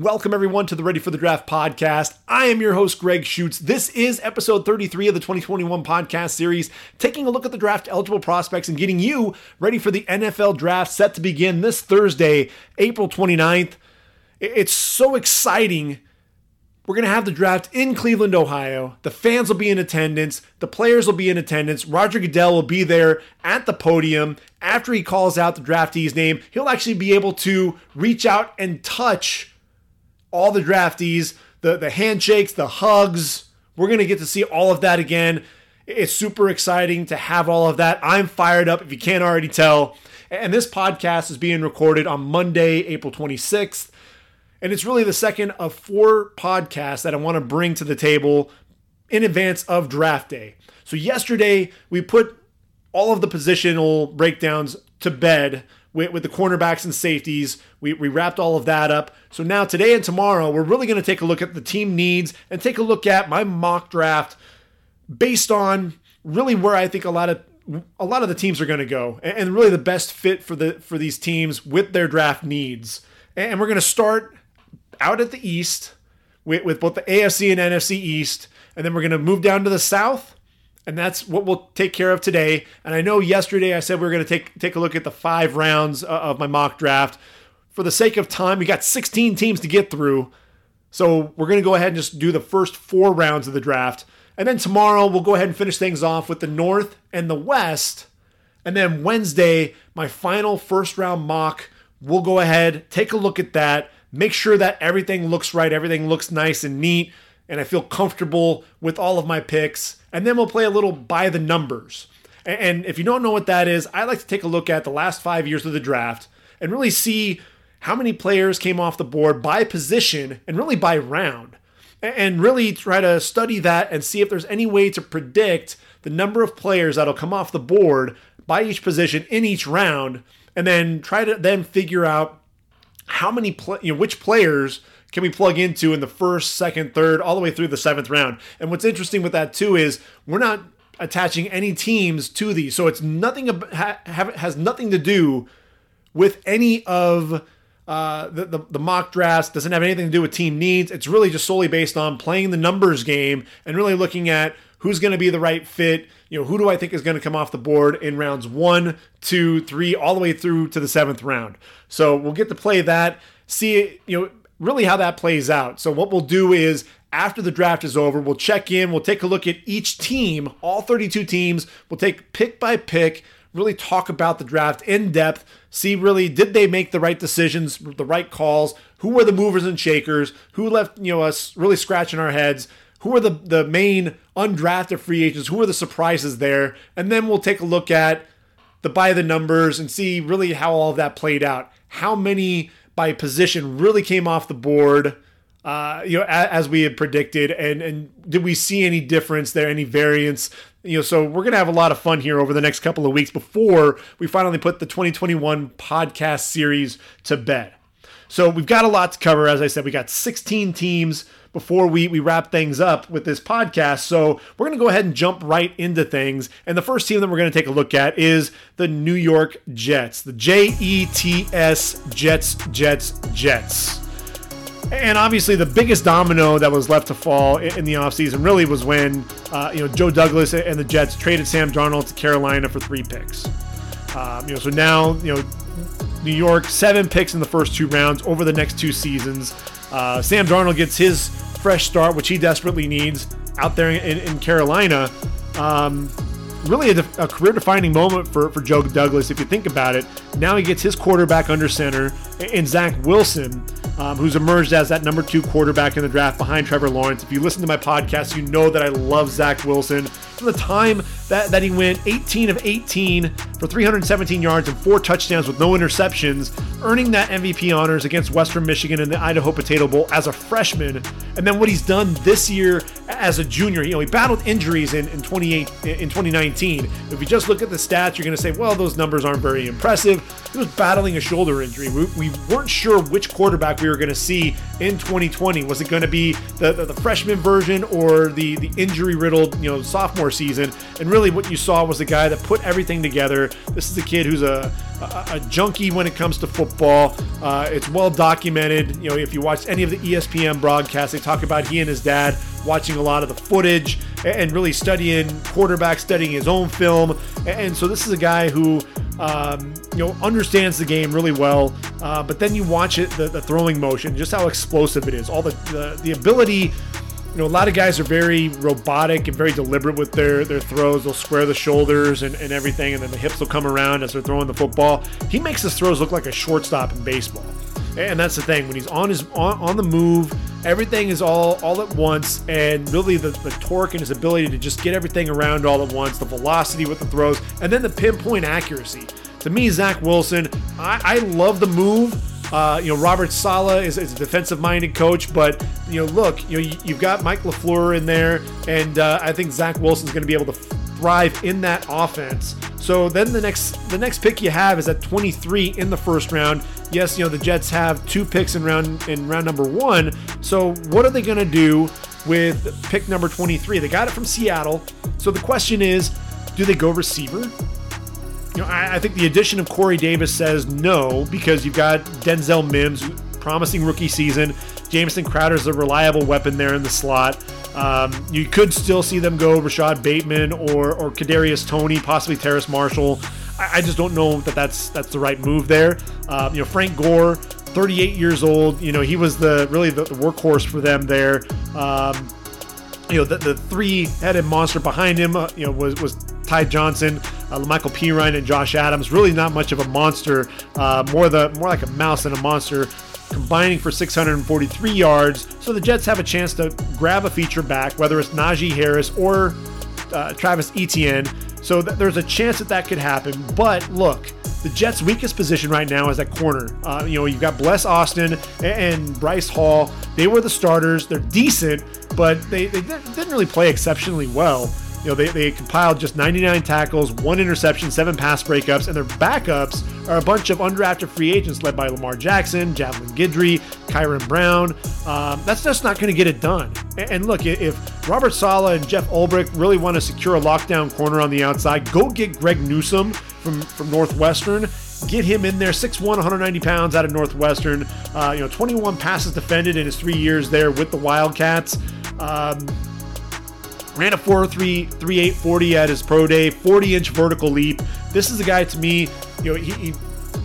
Welcome, everyone, to the Ready for the Draft podcast. I am your host, Greg Schutz. This is episode 33 of the 2021 podcast series, taking a look at the draft eligible prospects and getting you ready for the NFL draft set to begin this Thursday, April 29th. It's so exciting. We're going to have the draft in Cleveland, Ohio. The fans will be in attendance. The players will be in attendance. Roger Goodell will be there at the podium. After he calls out the draftee's name, he'll actually be able to reach out and touch all the draftees, the, the handshakes, the hugs. We're going to get to see all of that again. It's super exciting to have all of that. I'm fired up if you can't already tell. And this podcast is being recorded on Monday, April 26th. And it's really the second of four podcasts that I want to bring to the table in advance of draft day. So, yesterday, we put all of the positional breakdowns to bed with, with the cornerbacks and safeties. We, we wrapped all of that up. So now today and tomorrow, we're really going to take a look at the team needs and take a look at my mock draft based on really where I think a lot of a lot of the teams are going to go and really the best fit for the for these teams with their draft needs. And we're going to start out at the East with, with both the AFC and NFC East, and then we're going to move down to the South and that's what we'll take care of today. And I know yesterday I said we are going to take take a look at the five rounds uh, of my mock draft. For the sake of time, we got 16 teams to get through, so we're going to go ahead and just do the first four rounds of the draft. And then tomorrow we'll go ahead and finish things off with the North and the West. And then Wednesday, my final first round mock. We'll go ahead, take a look at that, make sure that everything looks right, everything looks nice and neat and I feel comfortable with all of my picks. And then we'll play a little by the numbers. And if you don't know what that is, I like to take a look at the last five years of the draft and really see how many players came off the board by position and really by round. And really try to study that and see if there's any way to predict the number of players that'll come off the board by each position in each round. And then try to then figure out how many, play, you know, which players can we plug into in the first, second, third, all the way through the seventh round. And what's interesting with that too is we're not attaching any teams to these, so it's nothing it has nothing to do with any of uh, the, the, the mock drafts. Doesn't have anything to do with team needs. It's really just solely based on playing the numbers game and really looking at who's going to be the right fit. You know, who do I think is going to come off the board in rounds one, two, three, all the way through to the seventh round. So we'll get to play that. See, you know, really how that plays out. So, what we'll do is after the draft is over, we'll check in, we'll take a look at each team, all 32 teams, we'll take pick by pick, really talk about the draft in depth, see really did they make the right decisions, the right calls, who were the movers and shakers, who left, you know, us really scratching our heads. Who are the, the main undrafted free agents? Who are the surprises there? And then we'll take a look at the by the numbers and see really how all of that played out. How many by position really came off the board. Uh, you know, as, as, we had predicted, and and did we see any difference there, any variance? You know, so we're gonna have a lot of fun here over the next couple of weeks before we finally put the 2021 podcast series to bed. So we've got a lot to cover. As I said, we got 16 teams before we, we wrap things up with this podcast. So we're going to go ahead and jump right into things. And the first team that we're going to take a look at is the New York Jets, the J E T S Jets, Jets, Jets. And obviously, the biggest domino that was left to fall in the offseason really was when uh, you know Joe Douglas and the Jets traded Sam Darnold to Carolina for three picks. Um, you know, so now you know New York seven picks in the first two rounds over the next two seasons. Uh, Sam Darnold gets his fresh start, which he desperately needs out there in, in Carolina. Um, really a, a career defining moment for, for Joe Douglas, if you think about it. Now he gets his quarterback under center in Zach Wilson, um, who's emerged as that number two quarterback in the draft behind Trevor Lawrence. If you listen to my podcast, you know that I love Zach Wilson. From the time that, that he went 18 of 18 for 317 yards and four touchdowns with no interceptions, earning that MVP honors against Western Michigan in the Idaho Potato Bowl as a freshman. And then what he's done this year as a junior, you know, he battled injuries in, in 28 in 2019. If you just look at the stats, you're going to say, well, those numbers aren't very impressive. He was battling a shoulder injury. We, we weren't sure which quarterback we were going to see in 2020. Was it going to be the, the, the freshman version or the the injury riddled, you know, sophomore season. And really, what you saw was a guy that put everything together. This is a kid who's a, a, a junkie when it comes to football. Uh, it's well documented. You know, if you watch any of the ESPN broadcasts, they talk about he and his dad watching a lot of the footage and really studying quarterback, studying his own film. And so this is a guy who um, you know understands the game really well. Uh, but then you watch it, the, the, throwing motion, just how explosive it is, all the, the the ability. You know, a lot of guys are very robotic and very deliberate with their their throws. They'll square the shoulders and, and everything, and then the hips will come around as they're throwing the football. He makes his throws look like a shortstop in baseball. And that's the thing when he's on his on, on the move, everything is all all at once, and really the, the torque and his ability to just get everything around all at once, the velocity with the throws, and then the pinpoint accuracy. To me, Zach Wilson, I, I love the move. Uh, you know, Robert Saleh is, is, a defensive-minded coach, but you know, look, you know, you, have got Mike LaFleur in there, and uh, I think Zach Wilson's going to be able to thrive in that offense. So then the next the next pick you have is at 23 in the first round. Yes, you know the Jets have two picks in round in round number one. So what are they going to do with pick number 23? They got it from Seattle. So the question is, do they go receiver? You know, I, I think the addition of Corey Davis says no because you've got Denzel Mims, promising rookie season. Jamison Crowder is a reliable weapon there in the slot. Um, you could still see them go Rashod Bateman or or Kadarius Toney, possibly Terrace Marshall. I, I, just don't know that that's that's the right move there. Uh, you know, Frank Gore, 38 years old. You know, he was the really the, the workhorse for them there. Um, you know, the, the three-headed monster behind him, uh, you know, was was Ty Johnson, uh, Michael Perine, and Josh Adams. Really not much of a monster, uh, more the more like a mouse than a monster combining for 643 yards. So the Jets have a chance to grab a feature back, whether it's Najee Harris or uh, Travis Etienne. So th- there's a chance that that could happen. But look, the Jets' weakest position right now is at corner. Uh, you know, you've got Bless Austin and, and, Bryce Hall. They were the starters. They're decent, but they, they didn't really play exceptionally well. You know, they, they compiled just 99 tackles, one interception, seven pass breakups, and their backups are a bunch of undrafted free agents led by Lamar Jackson, Javelin Guidry, Kyron Brown. Um, that's just not going to get it done. And, and, look, if Robert Saleh and Jeff Ulbrich really want to secure a lockdown corner on the outside, go get Greg Newsome from, from Northwestern get him in there 6'1 190 pounds out of northwestern uh, you know 21 passes defended in his three years there with the wildcats um, ran a 4.3 3.840 at his pro day, 40 inch vertical leap. This is a guy to me, you know, he, he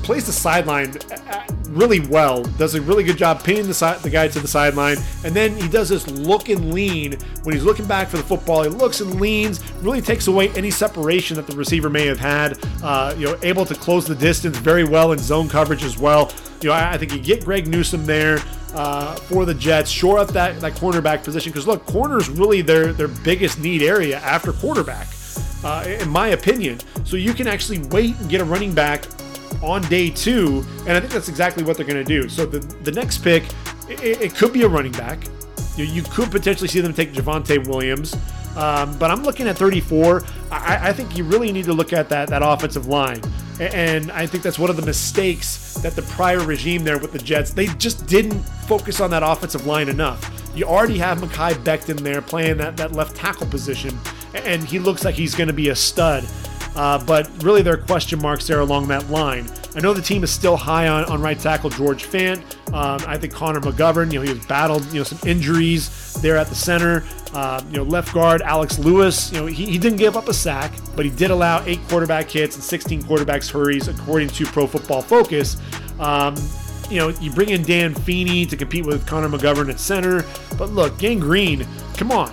plays the sideline uh, uh, really well, does a really good job pinning the, the guy to the sideline, and then he does this look and lean when he's looking back for the football. He looks and leans, really takes away any separation that the receiver may have had. Uh, you know, able to close the distance very well in zone coverage as well. You know, I, I think you get Greg Newsome there uh, for the Jets. Shore up that, that cornerback position because look, corner is really their their biggest need area after quarterback, uh, in my opinion. So you can actually wait and get a running back on day two, and I think that's exactly what they're going to do. So the the next pick, it, it could be a running back. You, you could potentially see them take Javonte Williams. Um, but I'm looking at 34. I, I, think you really need to look at that that offensive line, and I think that's one of the mistakes that the prior regime there with the Jets they just didn't focus on that offensive line enough. You already have Mekhi Becton there playing that that left tackle position, and he looks like he's going to be a stud. Uh, but really, there are question marks there along that line. I know the team is still high on, on right tackle George Fant. Um, I think Connor McGovern, you know, he was battled, you know, some injuries there at the center. Uh, you know, left guard Alex Lewis, you know, he, he didn't give up a sack, but he did allow eight quarterback hits and 16 quarterbacks hurries, according to Pro Football Focus. Um, you know, you bring in Dan Feeney to compete with Connor McGovern at center, but look, Gang Green, come on,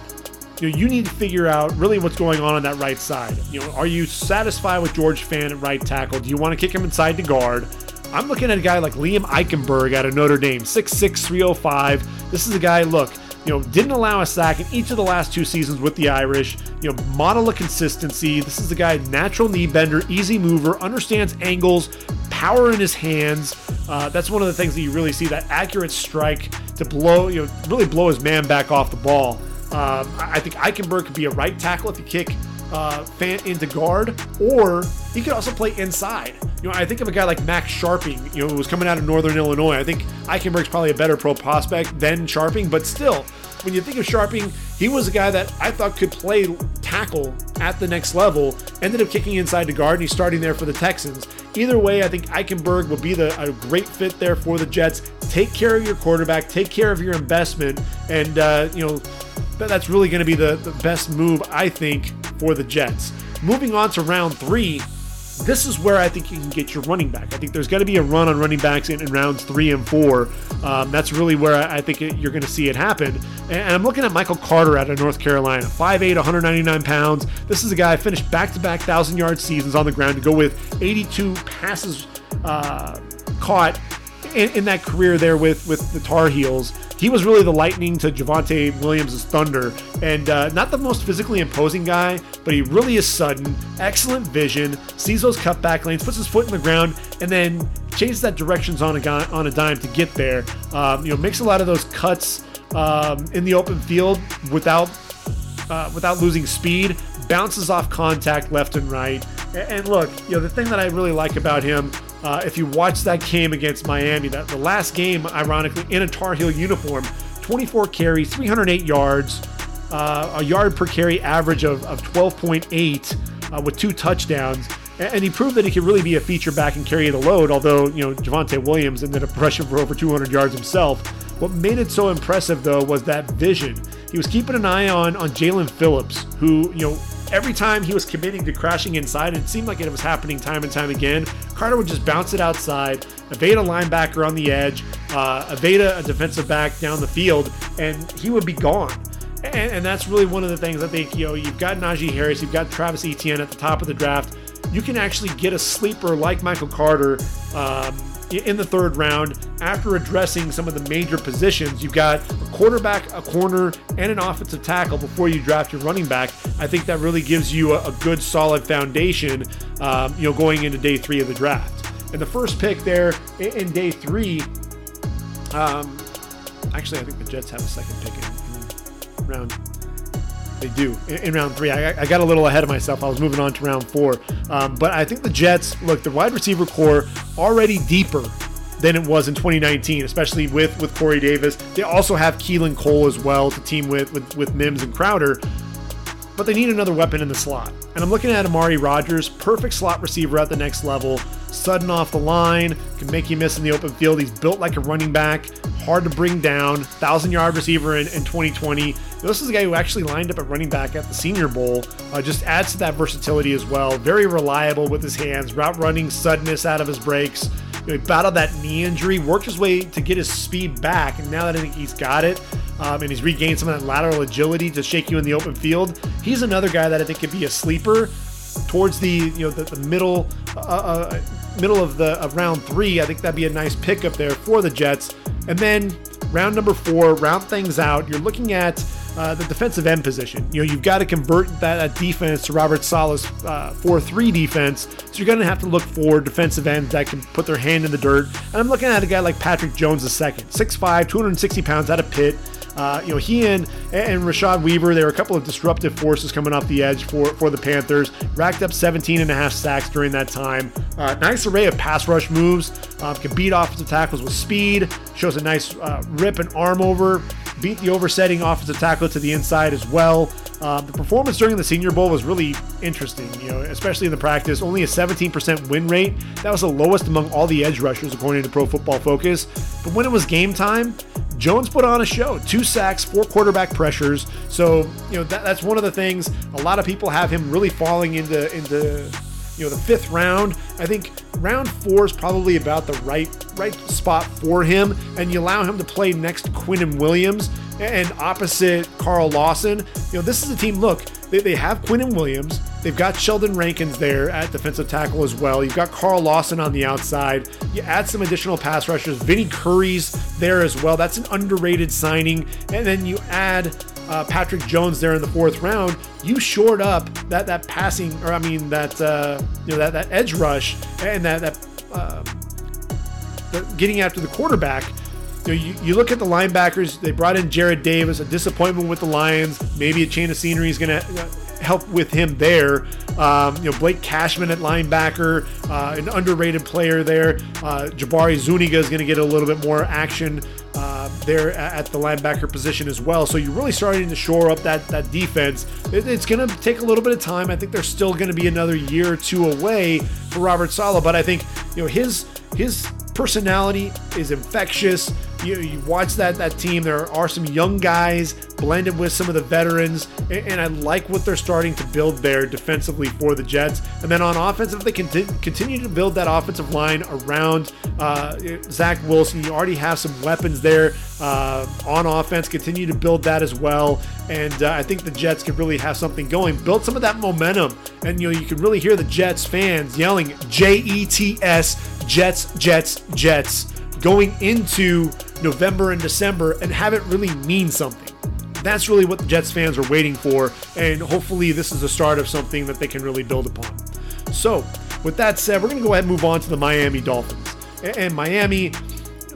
you know, you need to figure out really what's going on on that right side. You know, are you satisfied with George Fant at right tackle? Do you want to kick him inside to guard? I'm looking at a guy like Liam Eichenberg out of Notre Dame, 6'6, 305. This is a guy, look, you know, didn't allow a sack in each of the last two seasons with the Irish. You know, model of consistency. This is a guy, natural knee bender, easy mover, understands angles, power in his hands. Uh, that's one of the things that you really see that accurate strike to blow, you know, really blow his man back off the ball. Um, I think Eichenberg could be a right tackle if you kick uh, Fant into guard, or he could also play inside. You know, I think of a guy like Max Scharping, you know, who was coming out of Northern Illinois. I think Eichenberg's probably a better pro prospect than Scharping, but still, when you think of Scharping, he was a guy that I thought could play tackle at the next level. Ended up kicking inside to guard, and he's starting there for the Texans. Either way, I think Eichenberg will be the, a great fit there for the Jets. Take care of your quarterback, take care of your investment, and uh, you know that's really going to be the, the best move I think for the Jets. Moving on to round three, this is where I think you can get your running back. I think there's going to be a run on running backs in, in rounds three and four. Um, that's really where I think it, you're going to see it happen. And, and, I'm looking at Michael Carter out of North Carolina, 5'8, 199 pounds. This is a guy finished back to back 1,000 yard seasons on the ground to go with 82 passes uh, caught in, in, that career there with, with the Tar Heels he was really the lightning to Javonte Williams' thunder, and uh, not the most physically imposing guy, but he really is sudden, excellent vision, sees those cutback lanes, puts his foot in the ground, and then changes that directions on a guy, on a dime to get there. Um, you know, makes a lot of those cuts um, in the open field without uh, without losing speed, bounces off contact left and right. And look, you know, the thing that I really like about him uh, if you watch that game against Miami, that the last game, ironically, in a Tar Heel uniform, 24 carries, 308 yards, uh, a yard per carry average of, of 12.8 uh, with two touchdowns. And he proved that he could really be a feature back and carry the load, although, you know, Javonte Williams ended up rushing for over 200 yards himself. What made it so impressive, though, was that vision. He was keeping an eye on, on Jaelan Phillips, who, you know, every time he was committing to crashing inside, it seemed like it was happening time and time again. Carter would just bounce it outside, evade a linebacker on the edge, uh, evade a defensive back down the field, and he would be gone. And, and, that's really one of the things I think, you know, you've got Najee Harris, you've got Travis Etienne at the top of the draft. You can actually get a sleeper like Michael Carter um, in the third round after addressing some of the major positions. You've got a quarterback, a corner, and an offensive tackle before you draft your running back. I think that really gives you a, a good, solid foundation, um, you know, going into day three of the draft. And the first pick there in, in day three, um, actually, I think the Jets have a second pick in, in round they do in, in round three. I, I, got a little ahead of myself. I was moving on to round four. Um, but I think the Jets, look, the wide receiver core already deeper than it was in 2019, especially with with Corey Davis. They also have Keelan Cole as well to team with with, with Mims and Crowder. But they need another weapon in the slot. And I'm looking at Amari Rogers, perfect slot receiver at the next level. Sudden off the line, can make you miss in the open field. He's built like a running back, hard to bring down, 1,000 yard receiver in, in 2020. This is a guy who actually lined up at running back at the Senior Bowl. Uh, just adds to that versatility as well. Very reliable with his hands, route running, suddenness out of his breaks. You know, he battled that knee injury, worked his way to get his speed back, and now that I think he's got it, um, and he's regained some of that lateral agility to shake you in the open field, he's another guy that I think could be a sleeper towards the you know the, the middle uh, uh, middle of the of round three. I think that'd be a nice pickup there for the Jets. And then round number four, round things out. You're looking at uh, the defensive end position. You know, you've got to convert that, defense to Robert Saleh's uh, 4-3 defense. So you're going to have to look for defensive ends that can put their hand in the dirt. And I'm looking at a guy like Patrick Jones II, 6'5", 260 pounds out of Pitt. Uh, you know, he and, and Rashad Weaver, they were a couple of disruptive forces coming off the edge for, for the Panthers. Racked up 17 and a half sacks during that time. Uh, nice array of pass rush moves. Uh, can beat offensive tackles with speed. Shows a nice uh, rip and arm over. Beat the oversetting offensive tackle to the inside as well. Um, the performance during the Senior Bowl was really interesting, you know, especially in the practice. Only a 17% win rate. That was the lowest among all the edge rushers, according to Pro Football Focus. But when it was game time, Jones put on a show. Two sacks, four quarterback pressures. So, you know, that, that's one of the things. A lot of people have him really falling into into you know the fifth round. I think round four is probably about the right right spot for him, and you allow him to play next to Quinnen Williams and opposite Carl Lawson. You know, this is a team. Look, they, they have Quinnen Williams. They've got Sheldon Rankins there at defensive tackle as well. You've got Carl Lawson on the outside. You add some additional pass rushers. Vinny Curry's there as well. That's an underrated signing. And then you add uh, Patrick Jones there in the fourth round. You shored up that that passing, or I mean that uh, you know that that edge rush and that that uh, getting after the quarterback. You, know, you, you, look at the linebackers. They brought in Jarrad Davis, a disappointment with the Lions. Maybe a change of scenery is going to help with him there. Um, you know, Blake Cashman at linebacker, uh, an underrated player there. Uh, Jabari Zuniga is going to get a little bit more action. Uh, there at the linebacker position as well. So you're really starting to shore up that that defense. It, it's going to take a little bit of time. I think they're still going to be another year or two away for Robert Saleh, but I think you know his his personality is infectious. You, you watch that that team. There are some young guys blended with some of the veterans, and, and I like what they're starting to build there defensively for the Jets. And then on offense, if they continue, continue to build that offensive line around uh, Zach Wilson, you already have some weapons there uh, on offense. Continue to build that as well, and uh, I think the Jets could really have something going. Build some of that momentum, and you know you can really hear the Jets fans yelling J E T S Jets Jets Jets going into November and December and have it really mean something. That's really what the Jets fans are waiting for, and hopefully, this is the start of something that they can really build upon. So, with that said, we're going to go ahead and move on to the Miami Dolphins. And Miami,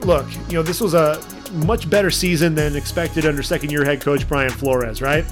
look, you know, this was a much better season than expected under second year head coach Brian Flores, right?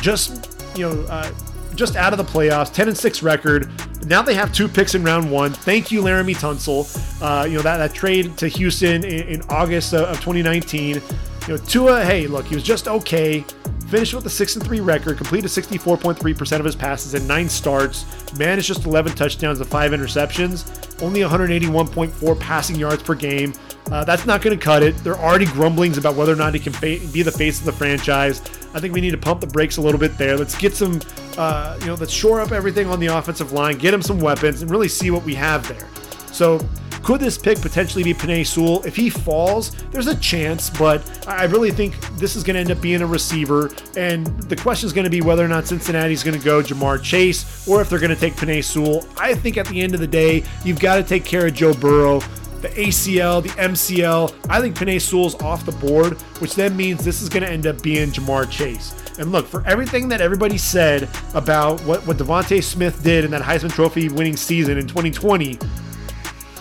Just, you know, uh, just out of the playoffs, 10 and 6 record. Now they have two picks in round one. Thank you, Laremy Tunsil. Uh, you know, that, that trade to Houston in, in August of 2019. You know, Tua, hey, look, he was just okay. Finished with a 6 and 3 record, completed 64.3% of his passes in nine starts, managed just 11 touchdowns and 5 interceptions, only 181.4 passing yards per game. Uh, that's not going to cut it. There are already grumblings about whether or not he can fa- be the face of the franchise. I think we need to pump the brakes a little bit there. Let's get some, uh, you know, let's shore up everything on the offensive line, get him some weapons, and really see what we have there. So, could this pick potentially be Penei Sewell? If he falls, there's a chance, but I really think this is going to end up being a receiver. And the question is going to be whether or not Cincinnati's going to go Ja'Marr Chase or if they're going to take Penei Sewell. I think at the end of the day, you've got to take care of Joe Burrow the ACL, the MCL. I think Penei Sewell's off the board, which then means this is going to end up being Ja'Marr Chase. And look, for everything that everybody said about what, what DeVonta Smith did in that Heisman Trophy winning season in 2020,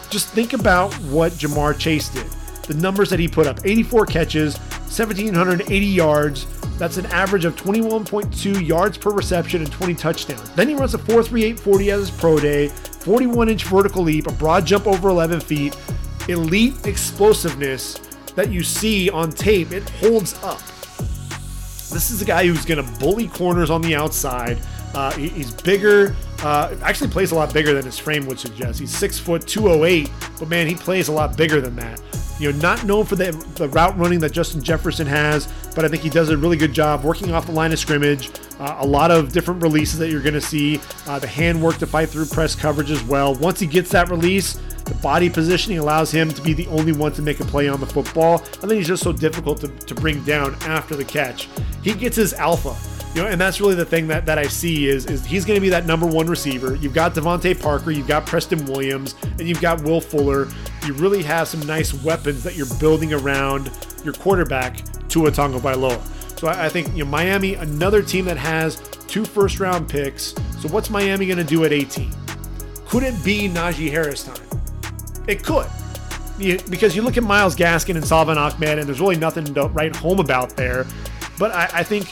just think about what Ja'Marr Chase did. The numbers that he put up 84 catches, 1,780 yards. That's an average of 21.2 yards per reception and 20 touchdowns. Then he runs a 4.3840 as his pro day, 41 inch vertical leap, a broad jump over 11 feet, elite explosiveness that you see on tape. It holds up. This is a guy who's going to bully corners on the outside. Uh, he's bigger, uh, actually plays a lot bigger than his frame would suggest. He's six foot 208, but man, he plays a lot bigger than that. You know, not known for the, the route running that Justin Jefferson has, but I think he does a really good job working off the line of scrimmage. Uh, a lot of different releases that you're going to see. Uh, the handwork to fight through press coverage as well. Once he gets that release, the body positioning allows him to be the only one to make a play on the football. I think he's just so difficult to, to bring down after the catch. He gets his alpha. You know, and that's really the thing that, that I see is, is he's going to be that number one receiver. You've got DeVante Parker, you've got Preston Williams, and you've got Will Fuller. You really have some nice weapons that you're building around your quarterback, Tua Tagovailoa. So I, I think you know Miami, another team that has two first round picks. So what's Miami going to do at 18? Could it be Najee Harris time? It could. You, because you look at Myles Gaskin and Salvon Ahmed, and there's really nothing to write home about there. But I, I think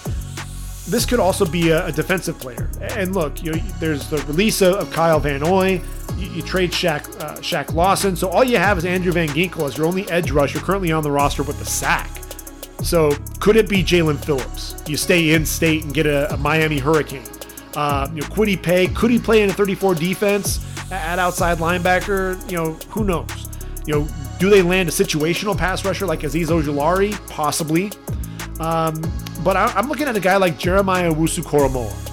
this could also be a, a defensive player. And look, you know, there's the release of, of Kyle Van Noy. You, you trade Shaq, uh, Shaq Lawson. So all you have is Andrew Van Ginkel as your only edge rusher currently on the roster with the sack. So could it be Jaelan Phillips? You stay in state and get a, a Miami Hurricane. Uh, you know, could he pay? Could he play in a 34 defense at outside linebacker? You know, who knows? You know, do they land a situational pass rusher like Azeez Ojulari? Possibly. Um, but I, am looking at a guy like Jeremiah Owusu-Koramoah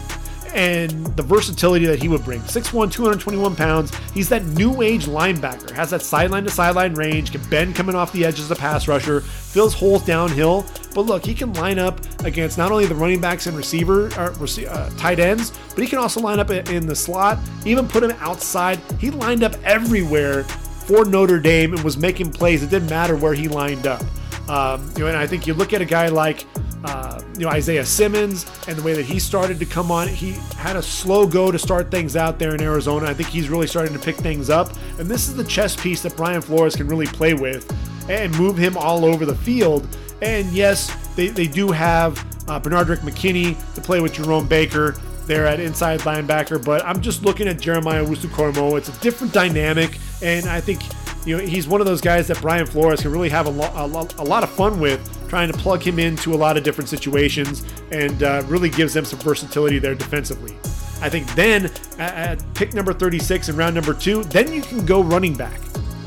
and the versatility that he would bring. 6'1, 221 pounds. He's that new age linebacker, has that sideline to sideline range, can bend coming off the edge as a pass rusher, fills holes downhill. But look, he can line up against not only the running backs and receiver, or, uh, tight ends, but he can also line up in the slot, even put him outside. He lined up everywhere for Notre Dame and was making plays. It didn't matter where he lined up. Um, you know, and I think you look at a guy like uh, you know Isaiah Simmons and the way that he started to come on. He had a slow go to start things out there in Arizona. I think he's really starting to pick things up, and this is the chess piece that Brian Flores can really play with and move him all over the field. And yes, they, they do have uh, Benardrick McKinney to play with Jerome Baker there at inside linebacker, but I'm just looking at Jeremiah Owusu-Koramoah. It's a different dynamic, and I think you know, he's one of those guys that Brian Flores can really have a, lo- a, lo- a lot of fun with, trying to plug him into a lot of different situations and uh, really gives them some versatility there defensively. I think then at, pick number 36 in round number two, then you can go running back.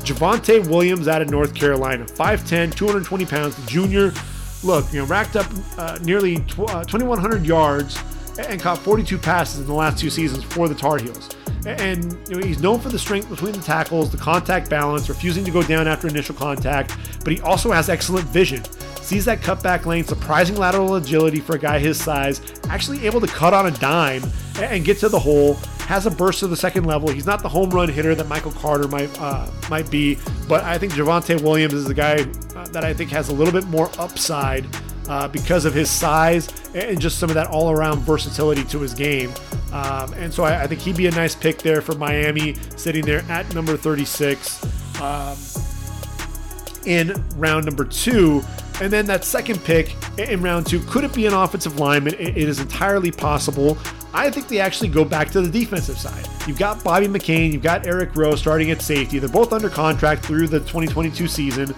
Javonte Williams out of North Carolina, 5'10, 220 pounds, junior. Look, you know, racked up uh, nearly tw- uh, 2,100 yards and caught 42 passes in the last two seasons for the Tar Heels. And you know, he's known for the strength between the tackles, the contact balance, refusing to go down after initial contact, but he also has excellent vision. Sees that cutback lane, surprising lateral agility for a guy his size, actually able to cut on a dime and get to the hole. Has a burst to the second level. He's not the home run hitter that Michael Carter might uh, might be, but I think Javonte Williams is a guy uh, that I think has a little bit more upside uh, because of his size and just some of that all around versatility to his game. Um, and so I, I, think he'd be a nice pick there for Miami, sitting there at number 36 um, in round number two. And then that second pick in round two, could it be an offensive lineman? it is entirely possible. I think they actually go back to the defensive side. You've got Bobby McCain, you've got Eric Rowe starting at safety. They're both under contract through the 2022 season.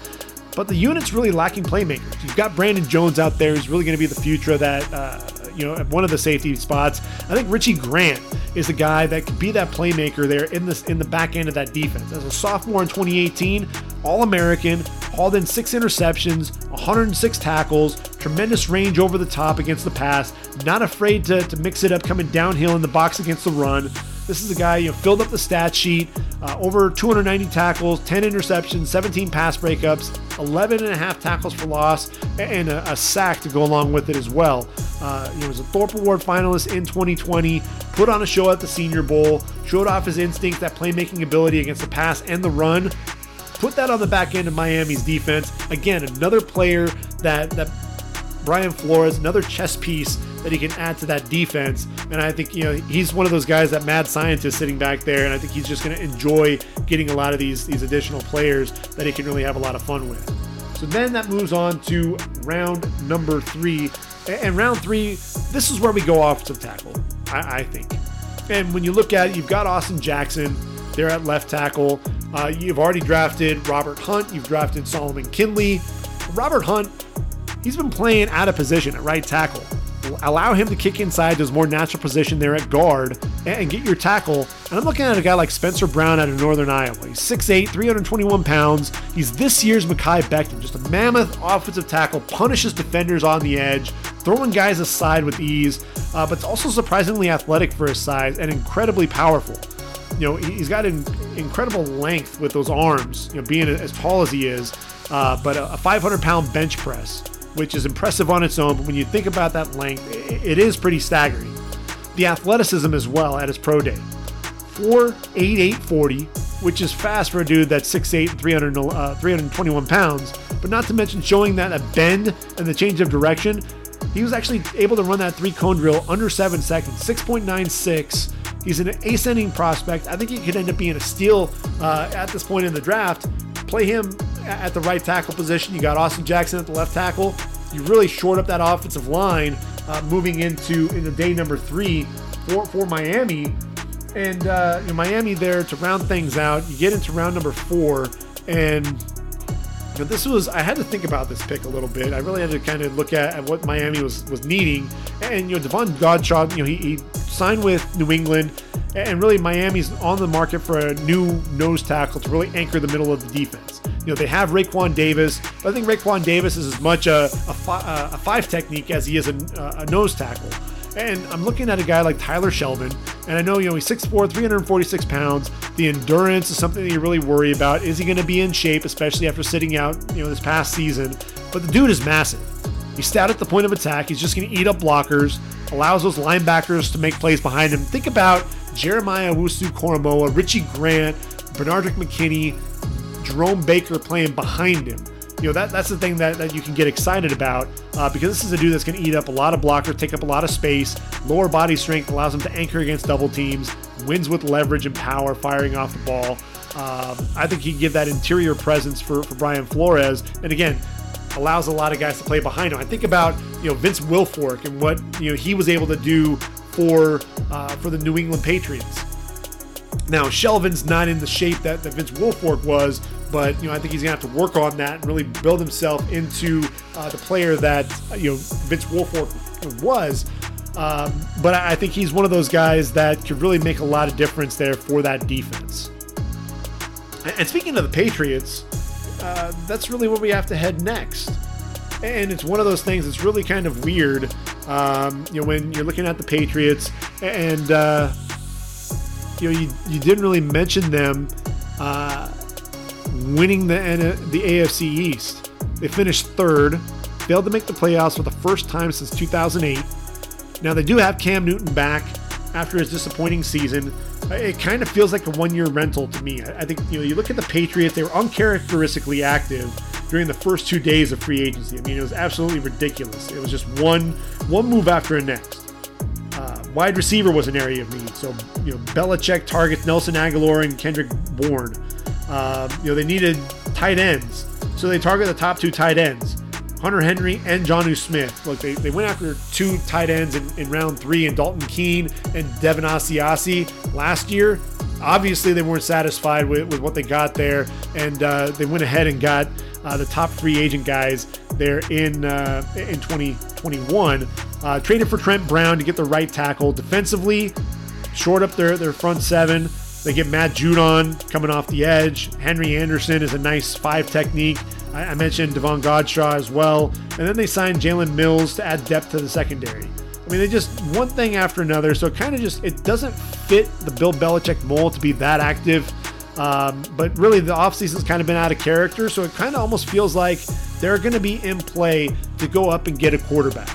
But the unit's really lacking playmakers. You've got Brandon Jones out there who's really going to be the future of that, uh, you know, one of the safety spots. I think Richie Grant is the guy that could be that playmaker there in this in the back end of that defense. As a sophomore in 2018, All-American, hauled in six interceptions, 106 tackles, tremendous range over the top against the pass, not afraid to, to mix it up coming downhill in the box against the run. This is a guy you know filled up the stat sheet, uh, over 290 tackles, 10 interceptions, 17 pass breakups, 11 and a half tackles for loss, and a, a sack to go along with it as well. Uh, he was a Thorpe Award finalist in 2020, put on a show at the Senior Bowl, showed off his instincts, that playmaking ability against the pass and the run. Put that on the back end of Miami's defense. Again, another player that that Brian Flores, another chess piece that he can add to that defense. And I think, you know, he's one of those guys that mad scientist sitting back there. And I think he's just going to enjoy getting a lot of these, these additional players that he can really have a lot of fun with. So then that moves on to round number three. And round three, this is where we go offensive tackle, I, I think. And when you look at it, you've got Austin Jackson there at left tackle. Uh, you've already drafted Robert Hunt. You've drafted Solomon Kindley. Robert Hunt, he's been playing out of position at right tackle allow him to kick inside to his more natural position there at guard and get your tackle. And I'm looking at a guy like Spencer Brown out of Northern Iowa. He's 6'8, 321 pounds. He's this year's Mekhi Becton, just a mammoth offensive tackle, punishes defenders on the edge, throwing guys aside with ease, uh, but also surprisingly athletic for his size and incredibly powerful. You know, he's got an incredible length with those arms, you know, being as tall as he is, uh, but a 500 pound bench press which is impressive on its own, but when you think about that length, it is pretty staggering. The athleticism as well at his pro day. 4'8'8'40, which is fast for a dude that's 6'8 and 300, uh, 321 pounds, but not to mention showing that a bend and the change of direction. He was actually able to run that three cone drill under seven seconds, 6.96. He's an ascending prospect. I think he could end up being a steal uh, at this point in the draft. Play him at the right tackle position. You got Austin Jackson at the left tackle. You really short up that offensive line uh, moving into into day number three for, for Miami. And uh, you know, Miami there to round things out. You get into round number four, and know, this was I had to think about this pick a little bit. I really had to kind of look at, at what Miami was was needing. And you know, Davon Godchaux, you know, he, he signed with New England and really Miami's on the market for a new nose tackle to really anchor the middle of the defense. You know, they have Raekwon Davis, but I think Raekwon Davis is as much a, a, fi- a five technique as he is a, a, nose tackle. And I'm looking at a guy like Tyler Shelvin, and I know, you know, he's 6'4, 346 pounds. The endurance is something that you really worry about. Is he going to be in shape, especially after sitting out, you know, this past season? But the dude is massive. He's stout at the point of attack. He's just going to eat up blockers, allows those linebackers to make plays behind him. Think about Jeremiah Owusu-Koramoah, Richie Grant, Benardrick McKinney, Jerome Baker playing behind him. You know, that, that's the thing that, that you can get excited about uh, because this is a dude that's going to eat up a lot of blockers, take up a lot of space. Lower body strength allows him to anchor against double teams, wins with leverage and power, firing off the ball. Um, I think he can give that interior presence for, for Brian Flores. And again, allows a lot of guys to play behind him. I think about you know Vince Wilfork and what you know he was able to do for uh, for the New England Patriots. Now, Shelvin's not in the shape that, that Vince Wilfork was, but you know I think he's gonna have to work on that and really build himself into uh, the player that you know Vince Wilfork was. Um, but I think he's one of those guys that could really make a lot of difference there for that defense. And speaking of the Patriots, uh, that's really where we have to head next. And it's one of those things that's really kind of weird, um, you know, when you're looking at the Patriots and, uh, you know, you, you didn't really mention them uh, winning the, the AFC East. They finished third, failed to make the playoffs for the first time since 2008. Now, they do have Cam Newton back after his disappointing season. It kind of feels like a one-year rental to me. I think you know you look at the Patriots; they were uncharacteristically active during the first two days of free agency. I mean, it was absolutely ridiculous. It was just one one move after the next. Uh, wide receiver was an area of need. So you know, Belichick targets Nelson Agholor and Kendrick Bourne. Uh, you know, they needed tight ends, so they target the top two tight ends. Hunter Henry and Jonnu Smith. Look, they, they went after two tight ends in, in round three and Dalton Keene and Devin Asiasi last year. Obviously, they weren't satisfied with, with what they got there, and uh, they went ahead and got uh, the top free agent guys there in uh, in 2021. Uh, traded for Trent Brown to get the right tackle defensively, short up their, their front seven. They get Matt Judon coming off the edge. Henry Anderson is a nice five technique. I, I mentioned Davon Godchaux as well. And then they signed Jalen Mills to add depth to the secondary. I mean, they just one thing after another. So it kind of just it doesn't fit the Bill Belichick mold to be that active. Um, but really, the offseason's kind of been out of character. So it kind of almost feels like they're going to be in play to go up and get a quarterback.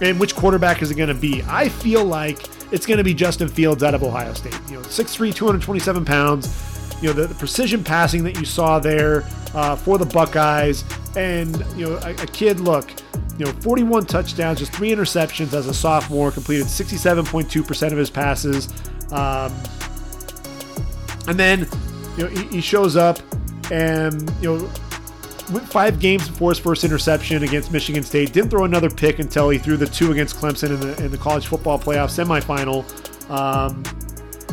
And which quarterback is it going to be? I feel like it's going to be Justin Fields out of Ohio State. You know, 6'3, 227 pounds. You know, the, the precision passing that you saw there uh, for the Buckeyes. And, you know, a, a kid, look, you know, 41 touchdowns, just three interceptions as a sophomore, completed 67.2% of his passes. Um, and then, you know, he, he shows up and, you know, five games before his first interception against Michigan State. Didn't throw another pick until he threw the two against Clemson in the in the college football playoff semifinal. Um,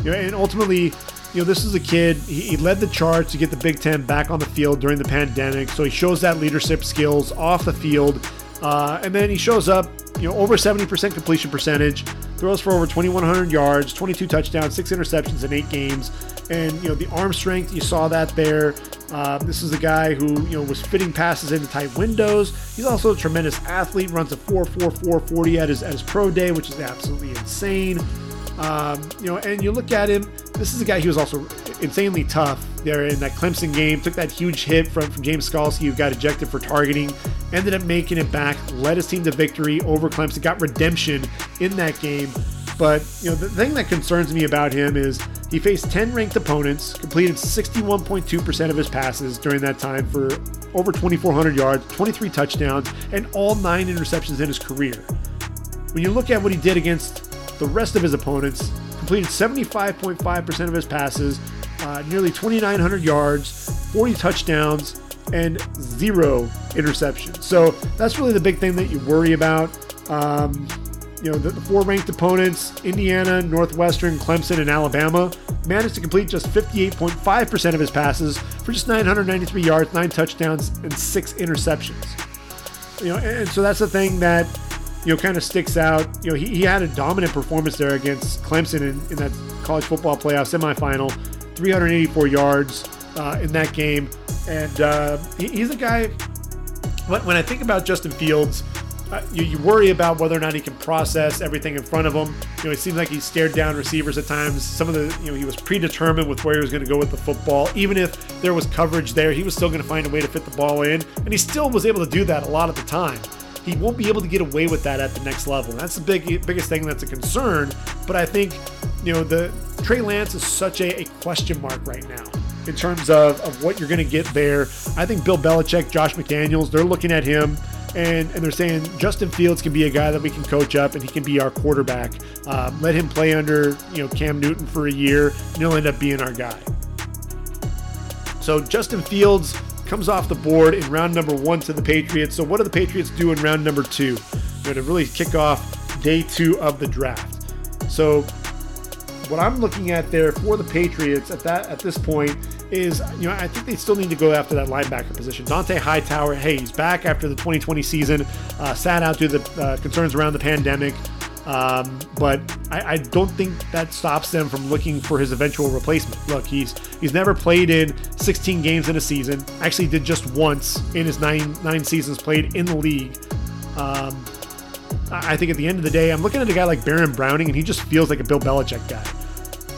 you know, and ultimately, you know, this is a kid. He, he, led the charge to get the Big Ten back on the field during the pandemic. So he shows that leadership skills off the field, uh, and then he shows up. You know, over 70% completion percentage, throws for over 2,100 yards, 22 touchdowns, six interceptions in eight games, and you know the arm strength. You saw that there. Uh, this is a guy who you know was fitting passes into tight windows. He's also a tremendous athlete. Runs a 4.44 40 at his at his pro day, which is absolutely insane. Um, you know, and you look at him. This is a guy who was also insanely tough there in that Clemson game. Took that huge hit from, from James Skalski, who got ejected for targeting. Ended up making it back. Led his team to victory over Clemson. Got redemption in that game. But you know, the thing that concerns me about him is he faced 10 ranked opponents, completed 61.2% of his passes during that time for over 2,400 yards, 23 touchdowns, and all nine interceptions in his career. When you look at what he did against the rest of his opponents, completed 75.5% of his passes, uh, nearly 2,900 yards, 40 touchdowns, and zero interceptions. So that's really the big thing that you worry about. Um, you know, the, the four ranked opponents, Indiana, Northwestern, Clemson, and Alabama, managed to complete just 58.5% of his passes for just 993 yards, nine touchdowns, and six interceptions. You know, and, and so that's the thing that, you know, kind of sticks out. You know, he, he had a dominant performance there against Clemson in, in that college football playoff semifinal, 384 yards uh, in that game. And uh, he, he's a guy, when I think about Justin Fields, uh, you, you, worry about whether or not he can process everything in front of him. You know, it seems like he stared down receivers at times. Some of the, you know, he was predetermined with where he was going to go with the football. Even if there was coverage there, he was still going to find a way to fit the ball in, and he still was able to do that a lot of the time. He won't be able to get away with that at the next level. And That's the big, biggest thing that's a concern. But I think, you know, the Trey Lance is such a, a question mark right now in terms of, of what you're going to get there. I think Bill Belichick, Josh McDaniels, they're looking at him and, and they're saying Justin Fields can be a guy that we can coach up and he can be our quarterback. Um, let him play under you know Cam Newton for a year, and he'll end up being our guy. So Justin Fields comes off the board in round number one to the Patriots. So what do the Patriots do in round number two? They're to really kick off day two of the draft. So what I'm looking at there for the Patriots at that at this point is, you know, I think they still need to go after that linebacker position. Dont'a Hightower, hey, he's back after the 2020 season, uh, sat out due to the uh, concerns around the pandemic. Um, but I, I, don't think that stops them from looking for his eventual replacement. Look, he's he's never played in 16 games in a season. Actually, did just once in his nine nine seasons played in the league. Um, I think at the end of the day, I'm looking at a guy like Baron Browning, and he just feels like a Bill Belichick guy.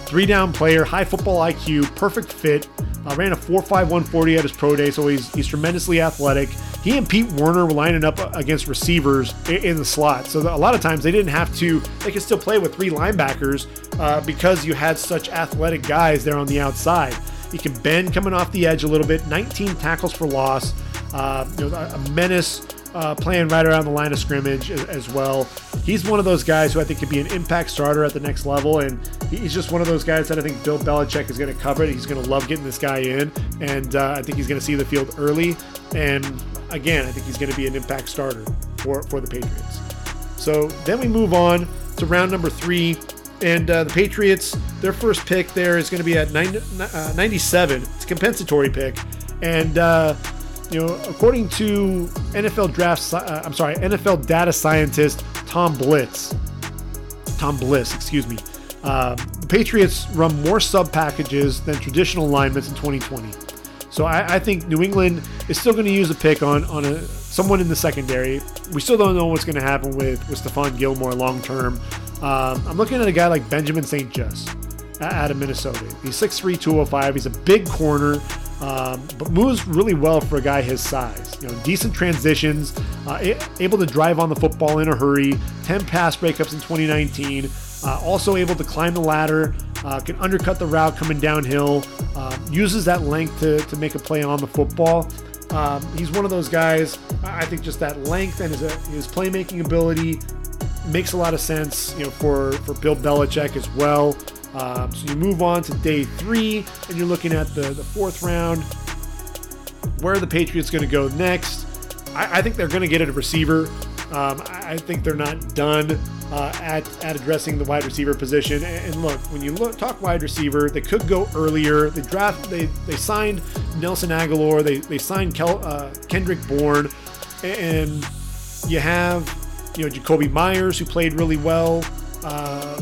Three down player, high football IQ, perfect fit. Uh, ran a 4.5 140 at his pro day, so he's, he's tremendously athletic. He and Pete Werner were lining up against receivers in, in the slot. So a lot of times they didn't have to, they could still play with three linebackers uh, because you had such athletic guys there on the outside. He can bend coming off the edge a little bit, 19 tackles for loss, uh, you know, a menace uh, playing right around the line of scrimmage as, as, well. He's one of those guys who I think could be an impact starter at the next level, and he's just one of those guys that I think Bill Belichick is going to cover. it. He's going to love getting this guy in, and uh, I think he's going to see the field early. And again, I think he's going to be an impact starter for, for the Patriots. So then we move on to round number three. And uh, the Patriots, their first pick there is going to be at 90, uh, 97. It's a compensatory pick. And uh, you know, according to NFL draft, uh, I'm sorry, NFL data scientist Tom Blitz, Tom Bliss, excuse me, uh, the Patriots run more sub packages than traditional alignments in 2020. So I, I think New England is still going to use a pick on on a, someone in the secondary. We still don't know what's going to happen with with Stephon Gilmore long term. Um, I'm looking at a guy like Benjamin St-Juste out of Minnesota. He's 6'3", 205. He's a big corner um, but moves really well for a guy his size. You know, decent transitions, uh, able to drive on the football in a hurry. 10 pass breakups in 2019. Uh, also able to climb the ladder, uh, can undercut the route coming downhill. Um, uses that length to, to make a play on the football. Um, he's one of those guys. I think just that length and his, his playmaking ability makes a lot of sense. You know, for for Bill Belichick as well. Um, so you move on to day three, and you're looking at the, the fourth round. Where are the Patriots going to go next? I, I, think they're going to get a receiver. Um, I, think they're not done uh, at, at addressing the wide receiver position. And, look, when you look talk wide receiver, they could go earlier. They draft they they signed Nelson Agholor, They they signed Kel, uh, Kendrick Bourne, and you have you know Jakobi Meyers who played really well. Uh,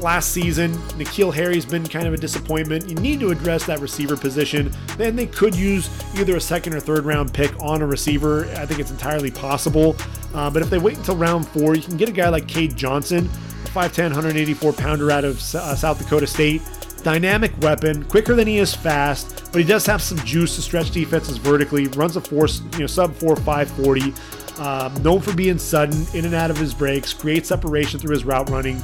last season. N'Keal Harry's been kind of a disappointment. You need to address that receiver position. Then they could use either a second or third round pick on a receiver. I think it's entirely possible. Uh, but if they wait until round four, you can get a guy like Cade Johnson, a 5'10, 184 pounder out of uh, South Dakota State. Dynamic weapon, quicker than he is fast, but he does have some juice to stretch defenses vertically. Runs a force, you know, sub 4 540. Um, known for being sudden, in and out of his breaks, creates separation through his route running.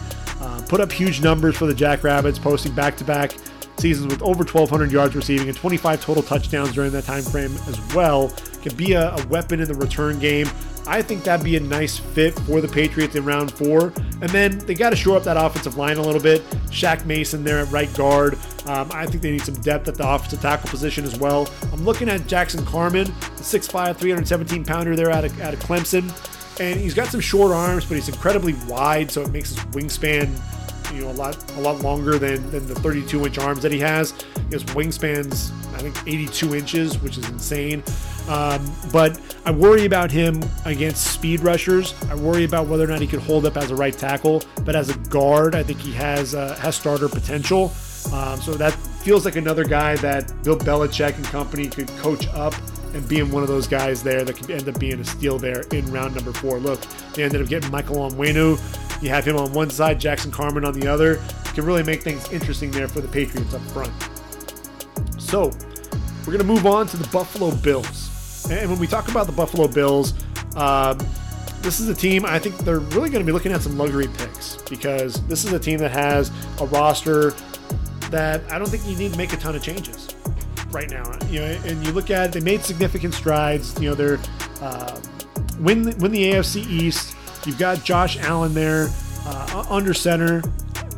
Put up huge numbers for the Jackrabbits, posting back-to-back seasons with over 1,200 yards receiving and 25 total touchdowns during that time frame as well. Can be a, a weapon in the return game. I think that'd be a nice fit for the Patriots in round four. And then they got to shore up that offensive line a little bit. Shaq Mason there at right guard. Um, I think they need some depth at the offensive tackle position as well. I'm looking at Jackson Carman, the 6'5, 317 pounder there out of, out of Clemson and he's got some short arms, but he's incredibly wide, so it makes his wingspan, you know, a lot a lot longer than, than the 32 inch arms that he has. His wingspan's I think 82 inches, which is insane. Um, but I worry about him against speed rushers. I worry about whether or not he could hold up as a right tackle, but as a guard, I think he has uh, has starter potential. Um, so that feels like another guy that Bill Belichick and company could coach up and being one of those guys there that could end up being a steal there in round number four. Look, they ended up getting Michael Onwenu. You have him on one side, Jackson Carman on the other. Can really make things interesting there for the Patriots up front. So, we're going to move on to the Buffalo Bills. And when we talk about the Buffalo Bills, um, this is a team I think they're really going to be looking at some luxury picks because this is a team that has a roster that I don't think you need to make a ton of changes right now. You know, and you look at it, they made significant strides. You know, they're uh, win win the AFC East. You've got Josh Allen there uh, under center.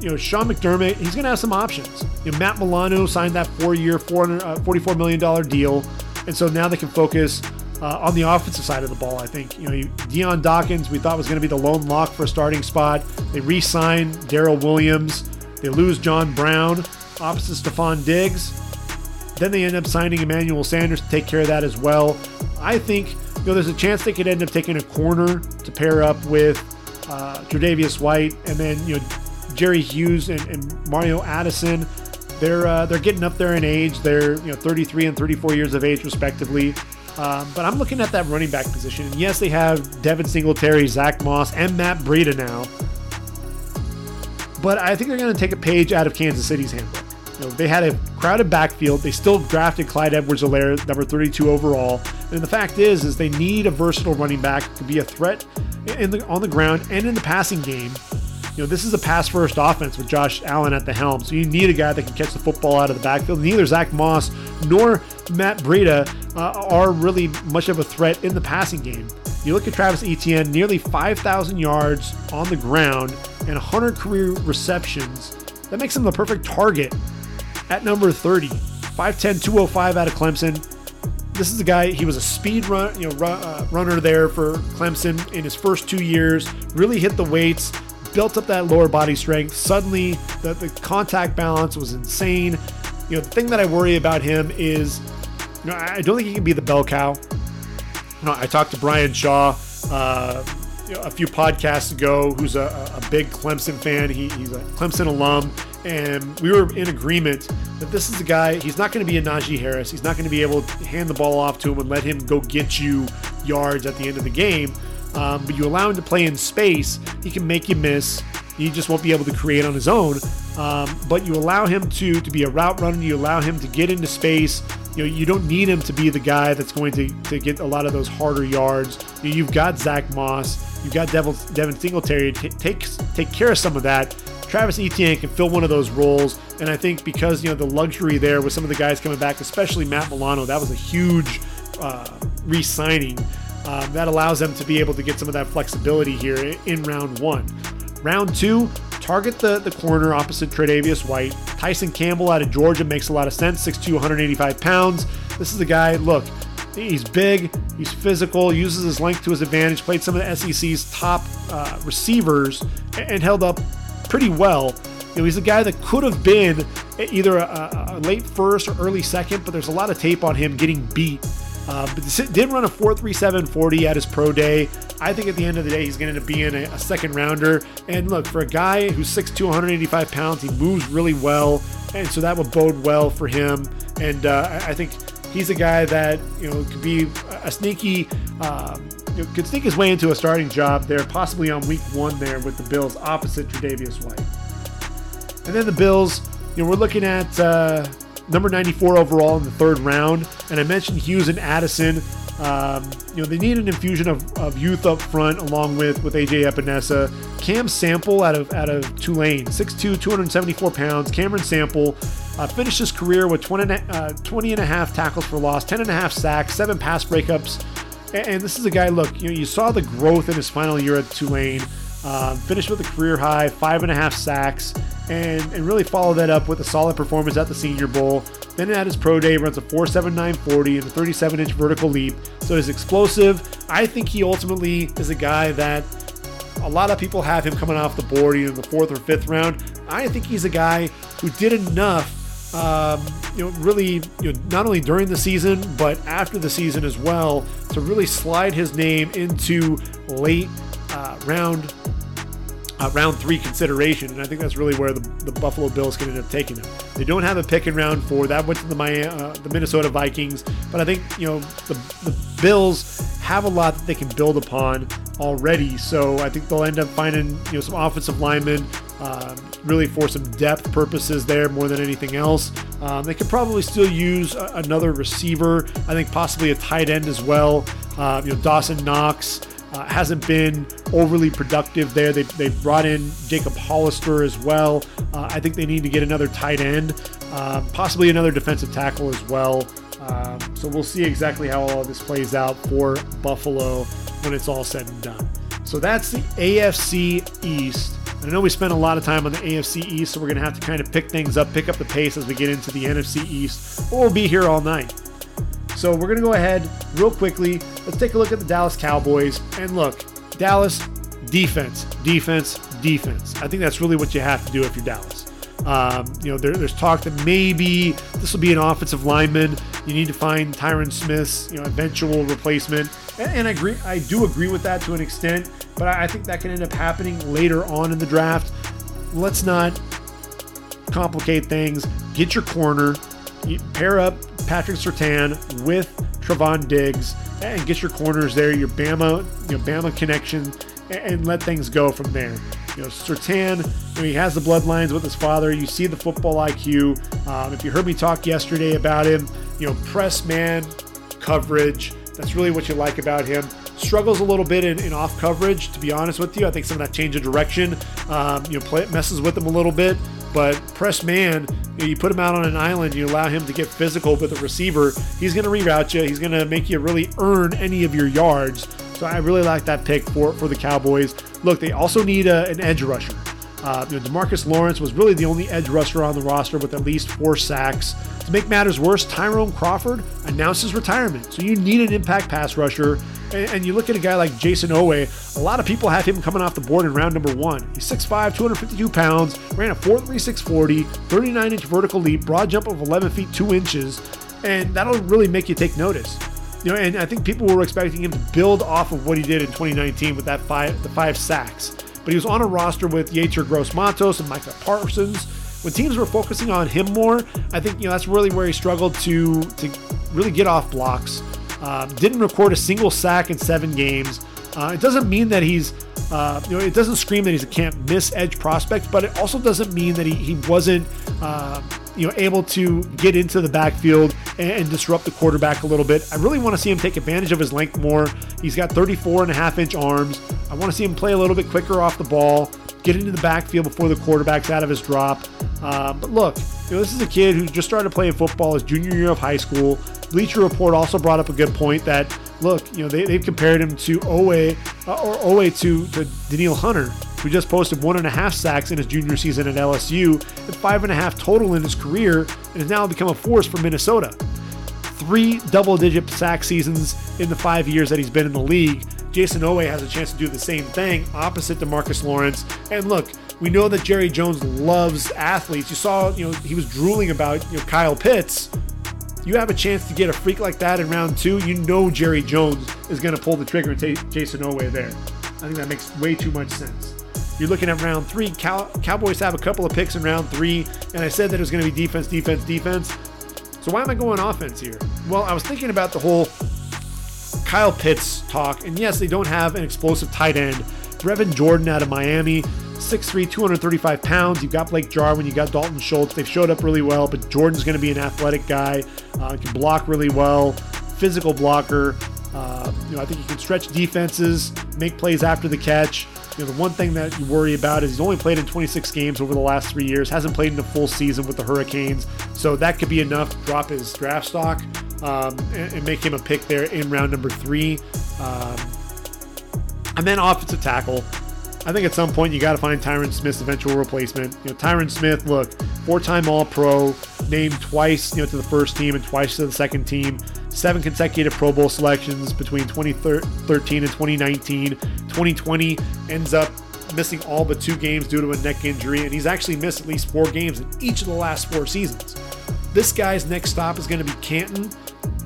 You know, Sean McDermott, he's going to have some options. You know, Matt Milano signed that four-year, uh, $44 million deal. And so now they can focus uh, on the offensive side of the ball, I think. You know, Dion Dawkins, we thought was going to be the lone lock for a starting spot. They re signed Daryl Williams. They lose John Brown opposite Stefon Diggs. Then they end up signing Emmanuel Sanders to take care of that as well. I think you know there's a chance they could end up taking a corner to pair up with uh, Tre'Davious White, and then you know Jerry Hughes and, and Mario Addison. They're uh, they're getting up there in age. They're you know 33 and 34 years of age respectively. Um, but I'm looking at that running back position. And yes, they have Devin Singletary, Zach Moss, and Matt Breida now. But I think they're going to take a page out of Kansas City's handbook. You know, they had a crowded backfield. They still drafted Clyde Edwards-Helaire, number 32 overall. And the fact is, is they need a versatile running back to be a threat the, on the ground and in the passing game. You know, this is a pass first offense with Josh Allen at the helm. So you need a guy that can catch the football out of the backfield. Neither Zach Moss nor Matt Breida uh, are really much of a threat in the passing game. You look at Travis Etienne, nearly 5,000 yards on the ground and 100 career receptions. That makes him the perfect target at number 30. 5'10, 205 out of Clemson. This is a guy, he was a speed run, you know, run, uh, runner there for Clemson in his first two years, really hit the weights, built up that lower body strength. Suddenly, the, the contact balance was insane. You know, the thing that I worry about him is, you know, I don't think he can be the bell cow. You know, I talked to Brian Shaw uh, a few podcasts ago, who's a, a big Clemson fan. He, he's a Clemson alum, and we were in agreement that this is a guy. He's not going to be a Najee Harris. He's not going to be able to hand the ball off to him and let him go get you yards at the end of the game. Um, but you allow him to play in space, he can make you miss. He just won't be able to create on his own. Um, but you allow him to to be a route runner. You allow him to get into space. You know, you don't need him to be the guy that's going to, to get a lot of those harder yards. You have got Zach Moss. You've got Devin, Devin Singletary to take take care of some of that. Travis Etienne can fill one of those roles, and I think because you know the luxury there with some of the guys coming back, especially Matt Milano, that was a huge uh, re-signing. Um, that allows them to be able to get some of that flexibility here in round one. Round two, target the, the corner opposite Tre'Davious White. Tyson Campbell out of Georgia makes a lot of sense, 6'2", 185 pounds. This is a guy, look, he's big, he's physical, uses his length to his advantage, played some of the SEC's top uh, receivers, and held up pretty well. You know, he's a guy that could have been either a, a late first or early second, but there's a lot of tape on him getting beat uh, but did run a 4.3740 at his pro day. I think at the end of the day, he's going to be in a, a, second rounder. And look, for a guy who's 6'2, 185 pounds, he moves really well. And so that would bode well for him. And uh, I think he's a guy that, you know, could be a sneaky, um, you know, could sneak his way into a starting job there, possibly on week one there with the Bills opposite Tre'Davious White. And then the Bills, you know, we're looking at. Uh, number 94 overall in the third round. And I mentioned Hughes and Addison. Um, you know, they need an infusion of, of youth up front along with, with AJ Epenesa. Cam Sample out of out of Tulane, 6'2, 274 pounds. Cameron Sample uh, finished his career with 20, uh, 20 and a half tackles for loss, 10 and a half sacks, seven pass breakups. And, and this is a guy, look, you know, you saw the growth in his final year at Tulane. Um, finished with a career high, five and a half sacks, and, and really followed that up with a solid performance at the Senior Bowl. Then at his pro day, runs a 4.7940 and a 37 inch vertical leap. So he's explosive. I think he ultimately is a guy that a lot of people have him coming off the board either in the fourth or fifth round. I think he's a guy who did enough. Um, you know, really, you know, not only during the season but after the season as well, to really slide his name into late uh, round uh, round three consideration, and I think that's really where the, the Buffalo Bills can end up taking him. They don't have a pick in round four. That went to the Miami, uh, the Minnesota Vikings, but I think you know the, the Bills have a lot that they can build upon already. So I think they'll end up finding you know some offensive linemen, um, really for some depth purposes there more than anything else. Um, they could probably still use a, another receiver. I think possibly a tight end as well. Uh, you know Dawson Knox uh, hasn't been overly productive there. They, they've brought in Jacob Hollister as well. Uh, I think they need to get another tight end, um, possibly another defensive tackle as well. Um, so we'll see exactly how all of this plays out for Buffalo when it's all said and done. So that's the AFC East. I know we spent a lot of time on the AFC East, so we're going to have to kind of pick things up, pick up the pace as we get into the NFC East. We'll be here all night. So we're going to go ahead real quickly. Let's take a look at the Dallas Cowboys. And look, Dallas, defense, defense, defense. I think that's really what you have to do if you're Dallas. Um, you know, there, there's talk that maybe this will be an offensive lineman. You need to find Tyron Smith's you know eventual replacement, and, I agree. I do agree with that to an extent, but I, think that can end up happening later on in the draft. Let's not complicate things. Get your corner. Pair up Patrick Surtain with Trevon Diggs and get your corners there, your Bama, your Bama connection, and, let things go from there. You know, Surtain, you know, he has the bloodlines with his father. You see the football IQ. Um, if you heard me talk yesterday about him, you know, press man coverage. That's really what you like about him. Struggles a little bit in, in off coverage, to be honest with you. I think some of that change of direction, um, you know, play, messes with him a little bit. But press man, you, know, you put him out on an island, you allow him to get physical with the receiver. He's going to reroute you. He's going to make you really earn any of your yards. So I really like that pick for, for the Cowboys. Look, they also need a, an edge rusher. Uh, you know, Demarcus Lawrence was really the only edge rusher on the roster with at least four sacks. To make matters worse, Tyrone Crawford announced his retirement. So you need an impact pass rusher. And, and, you look at a guy like Jayson Oweh, a lot of people have him coming off the board in round number one. He's 6'5, 252 pounds, ran a 4.3640, 39 inch vertical leap, broad jump of 11 feet 2 inches, and that'll really make you take notice. You know, and I think people were expecting him to build off of what he did in 2019 with that five, the five sacks. But he was on a roster with Yetur Gross-Matos and Micah Parsons. When teams were focusing on him more, I think you know that's really where he struggled to to really get off blocks. Um, didn't record a single sack in seven games. Uh, it doesn't mean that he's, uh, you know, it doesn't scream that he's a can't miss edge prospect, but it also doesn't mean that he, he wasn't, uh, you know, able to get into the backfield and, disrupt the quarterback a little bit. I really want to see him take advantage of his length more. He's got 34 and a half inch arms. I want to see him play a little bit quicker off the ball, get into the backfield before the quarterback's out of his drop. Uh, but look, you know, this is a kid who just started playing football his junior year of high school. Bleacher Report also brought up a good point that look, you know, they, they've compared him to Oweh uh, or Oweh to, to Danielle Hunter, who just posted one and a half sacks in his junior season at LSU and five and a half total in his career, and has now become a force for Minnesota. Three double digit sack seasons in the five years that he's been in the league. Jayson Oweh has a chance to do the same thing, opposite Demarcus Lawrence. And look, we know that Jerry Jones loves athletes. You saw, you know, he was drooling about you know, Kyle Pitts you have a chance to get a freak like that in round two, you know Jerry Jones is going to pull the trigger and take Jayson Oweh there. I think that makes way too much sense. You're looking at round three. Cow- Cowboys have a couple of picks in round three, and I said that it was going to be defense, defense, defense. So why am I going offense here? Well, I was thinking about the whole Kyle Pitts talk, and yes, they don't have an explosive tight end. Brevin Jordan out of Miami 6'3, 235 pounds. You've got Blake Jarwin, you got Dalton Schultz. They've showed up really well, but Jordan's going to be an athletic guy. Uh, can block really well, physical blocker. Uh, you know, I think he can stretch defenses, make plays after the catch. You know, the one thing that you worry about is he's only played in 26 games over the last three years, hasn't played in a full season with the Hurricanes. So that could be enough to drop his draft stock um, and, and, make him a pick there in round number three. Um, and then offensive tackle. I think at some point you got to find Tyron Smith's eventual replacement. You know, Tyron Smith, look, four-time All-Pro, named twice, you know, to the first team and twice to the second team. Seven consecutive Pro Bowl selections between 2013 and 2019. 2020 ends up missing all but two games due to a neck injury, and he's actually missed at least four games in each of the last four seasons. This guy's next stop is going to be Canton.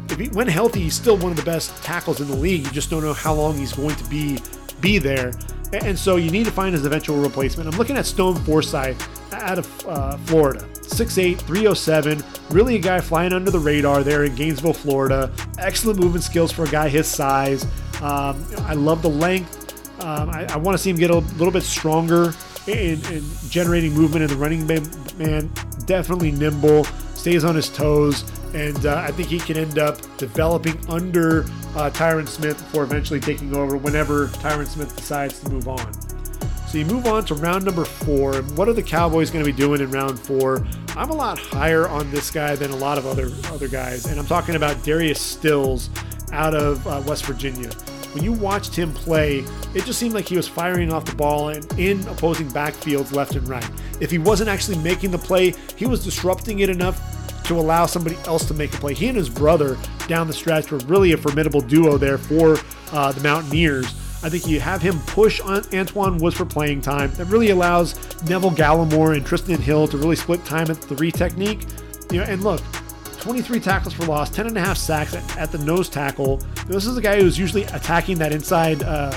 If he, when healthy, he's still one of the best tackles in the league. You just don't know how long he's going to be be there. And so you need to find his eventual replacement. I'm looking at Stone Forsythe out of uh, Florida. 6'8, 307, really a guy flying under the radar there in Gainesville, Florida. Excellent movement skills for a guy his size. Um, I love the length. Um, I, I want to see him get a little bit stronger in, in generating movement in the running man. Definitely nimble, stays on his toes and uh, I think he can end up developing under uh, Tyron Smith before eventually taking over whenever Tyron Smith decides to move on. So you move on to round number four. What are the Cowboys going to be doing in round four? I'm a lot higher on this guy than a lot of other other guys, and I'm talking about Darius Stills out of uh, West Virginia. When you watched him play, it just seemed like he was firing off the ball and in opposing backfields left and right. If he wasn't actually making the play, he was disrupting it enough to allow somebody else to make a play. He and his brother down the stretch were really a formidable duo there for uh, the Mountaineers. I think you have him push on Antwaun Woods for playing time. That really allows Neville Gallimore and Trysten Hill to really split time at three technique. You know, and look, 23 tackles for loss, 10 and a half sacks at, at the nose tackle. This is a guy who's usually attacking that inside, uh,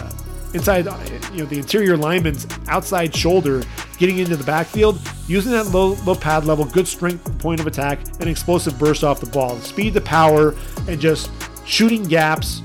inside, uh, you know, the interior lineman's outside shoulder, getting into the backfield, using that low, low pad level, good strength point of attack, and explosive burst off the ball. The speed, the power, and just shooting gaps.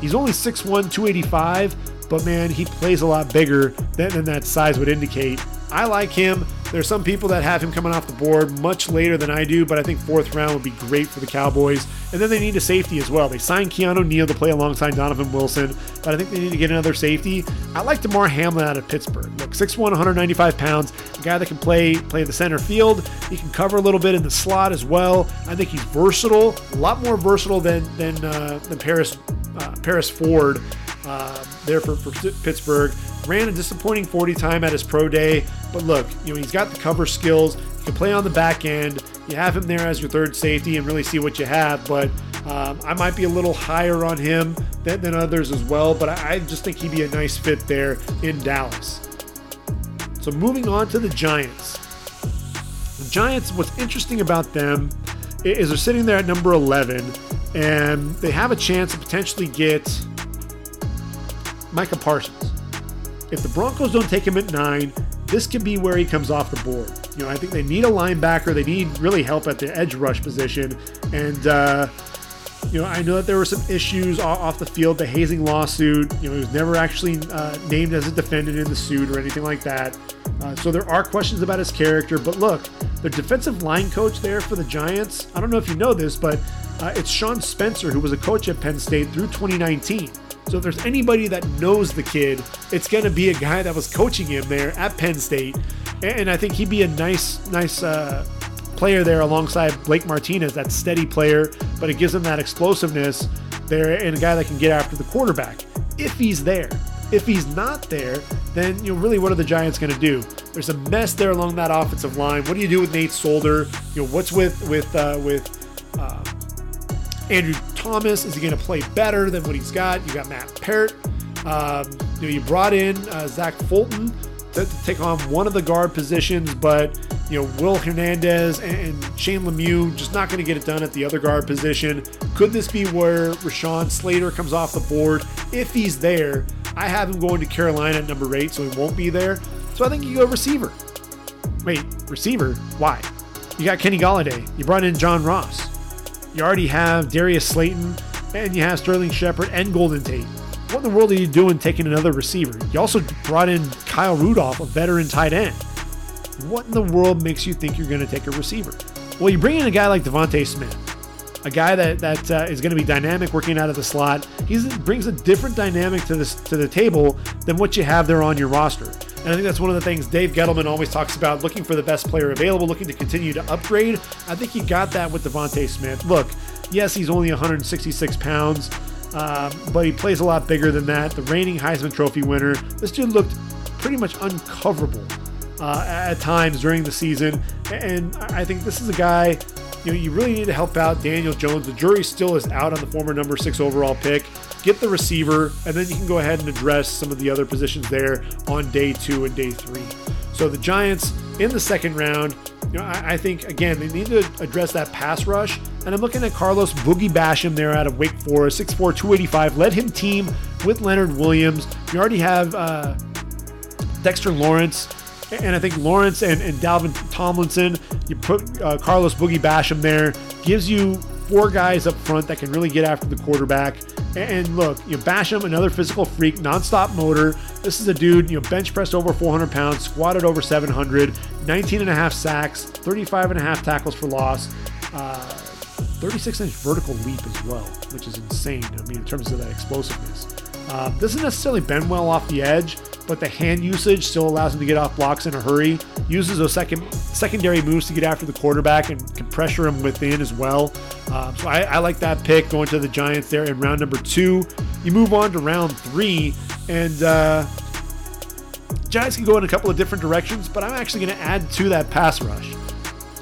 He's only 6'1, 285, but man, he plays a lot bigger than, than that size would indicate. I like him. There's some people that have him coming off the board much later than I do, but I think fourth round would be great for the Cowboys. And then they need a safety as well. They signed Keanu Neal to play alongside Donovan Wilson, but I think they need to get another safety. I like Damar Hamlin out of Pittsburgh. Look, 6'1, 195 pounds, a guy that can play play the center field. He can cover a little bit in the slot as well. I think he's versatile, a lot more versatile than than uh, than Paris uh, Paris Ford uh, there for, for Pittsburgh. Ran a disappointing 40 time at his pro day, but look, you know he's got the cover skills. He can play on the back end. You have him there as your third safety and really see what you have. But um, I might be a little higher on him than, than others as well. But I, I just think he'd be a nice fit there in Dallas. So moving on to the Giants. The Giants, what's interesting about them is they're sitting there at number 11 and they have a chance to potentially get Micah Parsons. If the Broncos don't take him at nine, this could be where he comes off the board. You know, I think they need a linebacker. They need really help at the edge rush position. And, uh, you know, I know that there were some issues off the field, the hazing lawsuit. You know, he was never actually uh, named as a defendant in the suit or anything like that. Uh, so there are questions about his character. But look, the defensive line coach there for the Giants, I don't know if you know this, but uh, it's Sean Spencer, who was a coach at Penn State through 2019. So if there's anybody that knows the kid, it's going to be a guy that was coaching him there at Penn State, and I think he'd be a nice, nice uh, player there alongside Blake Martinez, that steady player, but it gives him that explosiveness there and a guy that can get after the quarterback if he's there. If he's not there, then you know really what are the Giants going to do? There's a mess there along that offensive line. What do you do with Nate Solder? You know what's with with uh, with uh, Andrew Thomas, is he going to play better than what he's got? You got Matt Peart. Um, you, know, you brought in uh, Zach Fulton to, to, take on one of the guard positions, but you know Will Hernandez and, and Shane Lemieux just not going to get it done at the other guard position. Could this be where Rashawn Slater comes off the board? If he's there, I have him going to Carolina at number eight, so he won't be there. So I think you go receiver. Wait, receiver? Why? You got Kenny Golladay. You brought in John Ross. You already have Darius Slayton, and you have Sterling Shepard and Golden Tate. What in the world are you doing taking another receiver? You also brought in Kyle Rudolph, a veteran tight end. What in the world makes you think you're going to take a receiver? Well, you bring in a guy like DeVonta Smith, a guy that that uh, is going to be dynamic working out of the slot. He brings a different dynamic to this to the table than what you have there on your roster. And I think that's one of the things Dave Gettleman always talks about looking for the best player available, looking to continue to upgrade. I think he got that with DeVonta Smith. Look, yes, he's only 166 pounds, um, but he plays a lot bigger than that. The reigning Heisman Trophy winner. This dude looked pretty much uncoverable uh, at times during the season. And I think this is a guy you know, you really need to help out Daniel Jones. The jury still is out on the former number six overall pick. Get the receiver, and then you can go ahead and address some of the other positions there on day two and day three. So the Giants in the second round, you know, I, I think again they need to address that pass rush. And I'm looking at Carlos Boogie Basham there out of Wake Forest, 6'4", 285. Let him team with Leonard Williams. You already have uh, Dexter Lawrence and I think Lawrence and, and Dalvin Tomlinson, you put uh, Carlos Boogie Basham there, gives you four guys up front that can really get after the quarterback. And, look, you know, Basham, another physical freak, nonstop motor. This is a dude, you know, bench pressed over 400 pounds, squatted over 700, 19 and a half sacks, 35 and a half tackles for loss. Uh, 36 inch vertical leap as well, which is insane. I mean, in terms of that explosiveness. Uh, doesn't necessarily bend well off the edge, but the hand usage still allows him to get off blocks in a hurry. Uses those second secondary moves to get after the quarterback and can pressure him within as well. Uh, so I, I, like that pick going to the Giants there in round number two. You move on to round three, and uh, Giants can go in a couple of different directions, but I'm actually going to add to that pass rush.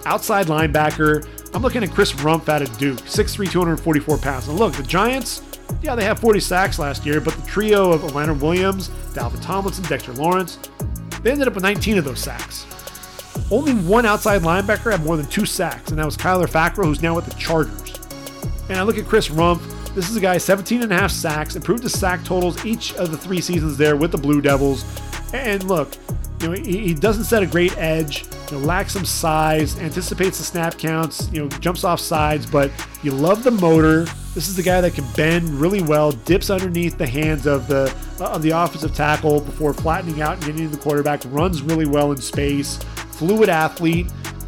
Outside linebacker, I'm looking at Chris Rumph out of Duke, 6'3, 244 pounds. And look, the Giants Yeah, they had 40 sacks last year, but the trio of Leonard Williams, Dalvin Tomlinson, Dexter Lawrence, they ended up with 19 of those sacks. Only one outside linebacker had more than two sacks, and that was Kyler Fackrell, who's now with the Chargers. And I look at Chris Rumph. This is a guy 17 and a half sacks, improved his sack totals each of the three seasons there with the Blue Devils. And look, you know, he, he doesn't set a great edge, you know, lacks some size, anticipates the snap counts, you know, jumps off sides, but you love the motor. This is the guy that can bend really well, dips underneath the hands of the uh, of the offensive tackle before flattening out and getting to the quarterback, runs really well in space, fluid athlete.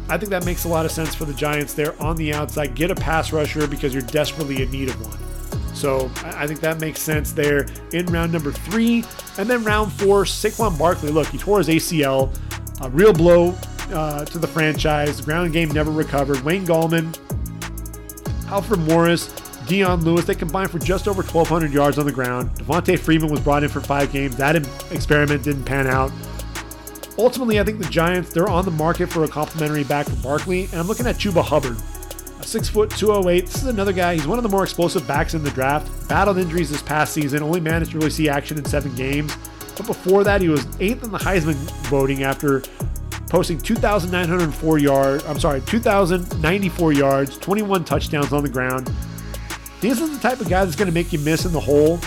I think that makes a lot of sense for the Giants there on the outside. Get a pass rusher because you're desperately in need of one. So I think that makes sense there in round number three. And then round four, Saquon Barkley. Look, he tore his ACL. A real blow uh, to the franchise. The ground game never recovered. Wayne Gallman, Alfred Morris, Dion Lewis, they combined for just over 1,200 yards on the ground. Devonta Freeman was brought in for five games. That experiment didn't pan out. Ultimately, I think the Giants, they're on the market for a complementary back for Barkley, and I'm looking at Chuba Hubbard. A foot 208. This is another guy. He's one of the more explosive backs in the draft. Battled injuries this past season, only managed to really see action in seven games. But before that, he was eighth in the Heisman voting after posting 2,904 yards. I'm sorry, 2,094 yards, 21 touchdowns on the ground. This isn't the type of guy that's going to make you miss in the hole.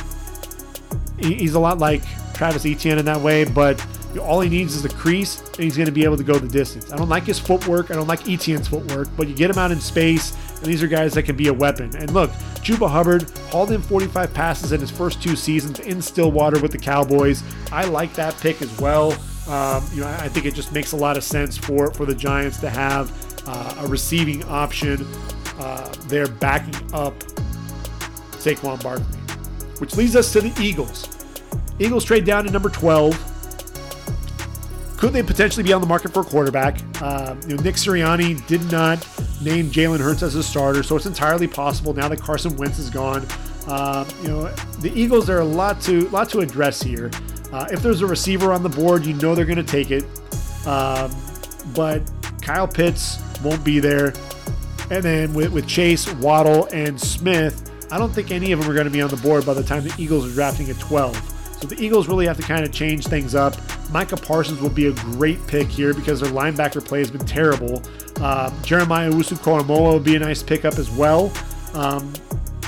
He's a lot like Travis Etienne in that way, but all he needs is the crease, and he's going to be able to go the distance. I don't like his footwork. I don't like Etienne's footwork, but you get him out in space, and these are guys that can be a weapon. And look, Chuba Hubbard hauled in 45 passes in his first two seasons in Stillwater with the Cowboys. I like that pick as well. Um, you know, I think it just makes a lot of sense for for the Giants to have uh, a receiving option uh, there backing up Saquon Barkley, which leads us to the Eagles. Eagles trade down to number 12 could they potentially be on the market for a quarterback? Uh, you know, Nick Sirianni did not name Jalen Hurts as a starter, so it's entirely possible now that Carson Wentz is gone. Uh, you know, the Eagles there are a lot to lot to address here. Uh, if there's a receiver on the board, you know they're going to take it. Um, but Kyle Pitts won't be there, and then with, with Chase, Waddle, and Smith, I don't think any of them are going to be on the board by the time the Eagles are drafting at 12. So the Eagles really have to kind of change things up. Micah Parsons will be a great pick here because their linebacker play has been terrible. Uh, Jeremiah Owusu-Koramoah would be a nice pickup as well. Um,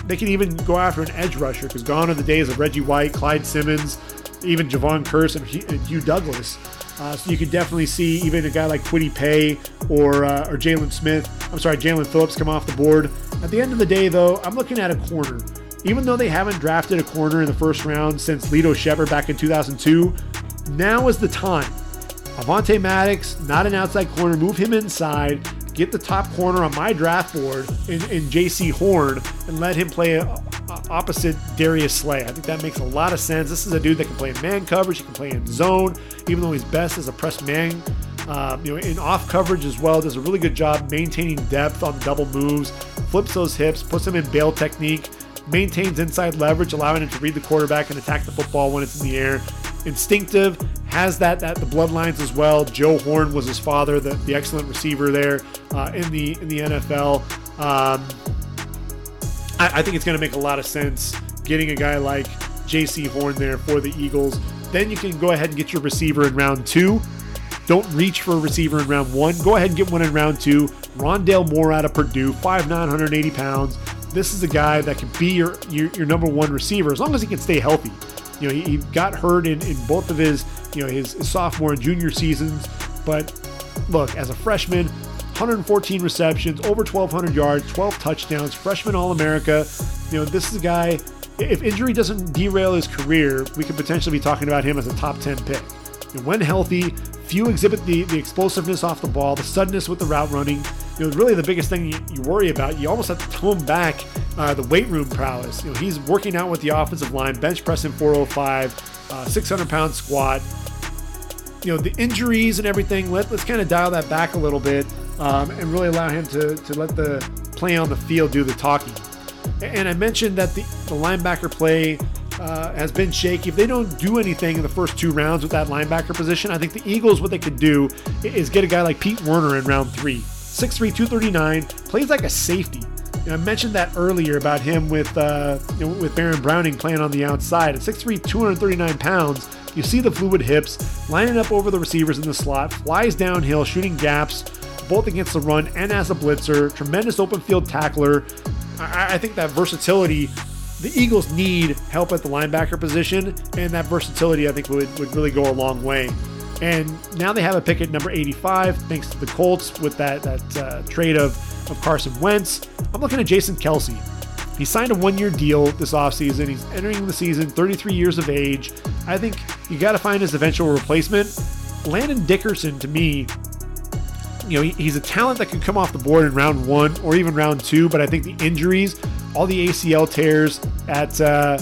they can even go after an edge rusher because gone are the days of Reggie White, Clyde Simmons, even Jevon Kearse and Hugh Douglas. Uh, so you could definitely see even a guy like Kwity Paye or uh, or Jaylon Smith. I'm sorry, Jaelan Phillips come off the board. At the end of the day, though, I'm looking at a corner. Even though they haven't drafted a corner in the first round since Lito Sheppard back in 2002, now is the time. Avonte Maddox, not an outside corner, move him inside, get the top corner on my draft board in, in Jaycee Horn, and let him play a, a, opposite Darius Slay. I think that makes a lot of sense. This is a dude that can play in man coverage, he can play in zone, even though he's best as a press man. Um, you know, in off coverage as well, does a really good job maintaining depth on double moves, flips those hips, puts him in bail technique maintains inside leverage, allowing him to read the quarterback and attack the football when it's in the air. Instinctive, has that that the bloodlines as well. Joe Horn was his father, the, the excellent receiver there uh, in the in the NFL. Um, I, I think it's going to make a lot of sense getting a guy like Jaycee Horn there for the Eagles. Then you can go ahead and get your receiver in round two. Don't reach for a receiver in round one. Go ahead and get one in round two. Rondale Moore out of Purdue, 5'9", 180 pounds this is a guy that can be your, your, your number one receiver as long as he can stay healthy. You know, he, he got hurt in, in both of his you know his, his sophomore and junior seasons, but look, as a freshman, 114 receptions, over 1,200 yards, 12 touchdowns, freshman All America. You know, this is a guy. If injury doesn't derail his career, we could potentially be talking about him as a top 10 pick. And when healthy, few exhibit the, the explosiveness off the ball, the suddenness with the route running, you know, really the biggest thing you, you worry about. You almost have to tone back uh, the weight room prowess. You know, he's working out with the offensive line, bench pressing 405, uh, 600 pound squat. You know, the injuries and everything, let, let's kind of dial that back a little bit um, and really allow him to, to let the play on the field do the talking. And I mentioned that the, the linebacker play uh, has been shaky. If they don't do anything in the first two rounds with that linebacker position, I think the Eagles, what they could do is get a guy like Pete Werner in round three. 6'3, 239, plays like a safety. Know, I mentioned that earlier about him with uh, you know, with Baron Browning playing on the outside. At 6'3", 239 pounds, you see the fluid hips, lining up over the receivers in the slot, flies downhill, shooting gaps, both against the run and as a blitzer. Tremendous open field tackler. I, I think that versatility the Eagles need help at the linebacker position, and that versatility I think would, would really go a long way. And now they have a pick at number 85, thanks to the Colts with that that uh, trade of, of Carson Wentz. I'm looking at Jason Kelce. He signed a one-year deal this offseason. He's entering the season 33 years of age. I think you got to find his eventual replacement. Landon Dickerson, to me, you know, he's a talent that can come off the board in round one or even round two, but I think the injuries, all the ACL tears at uh,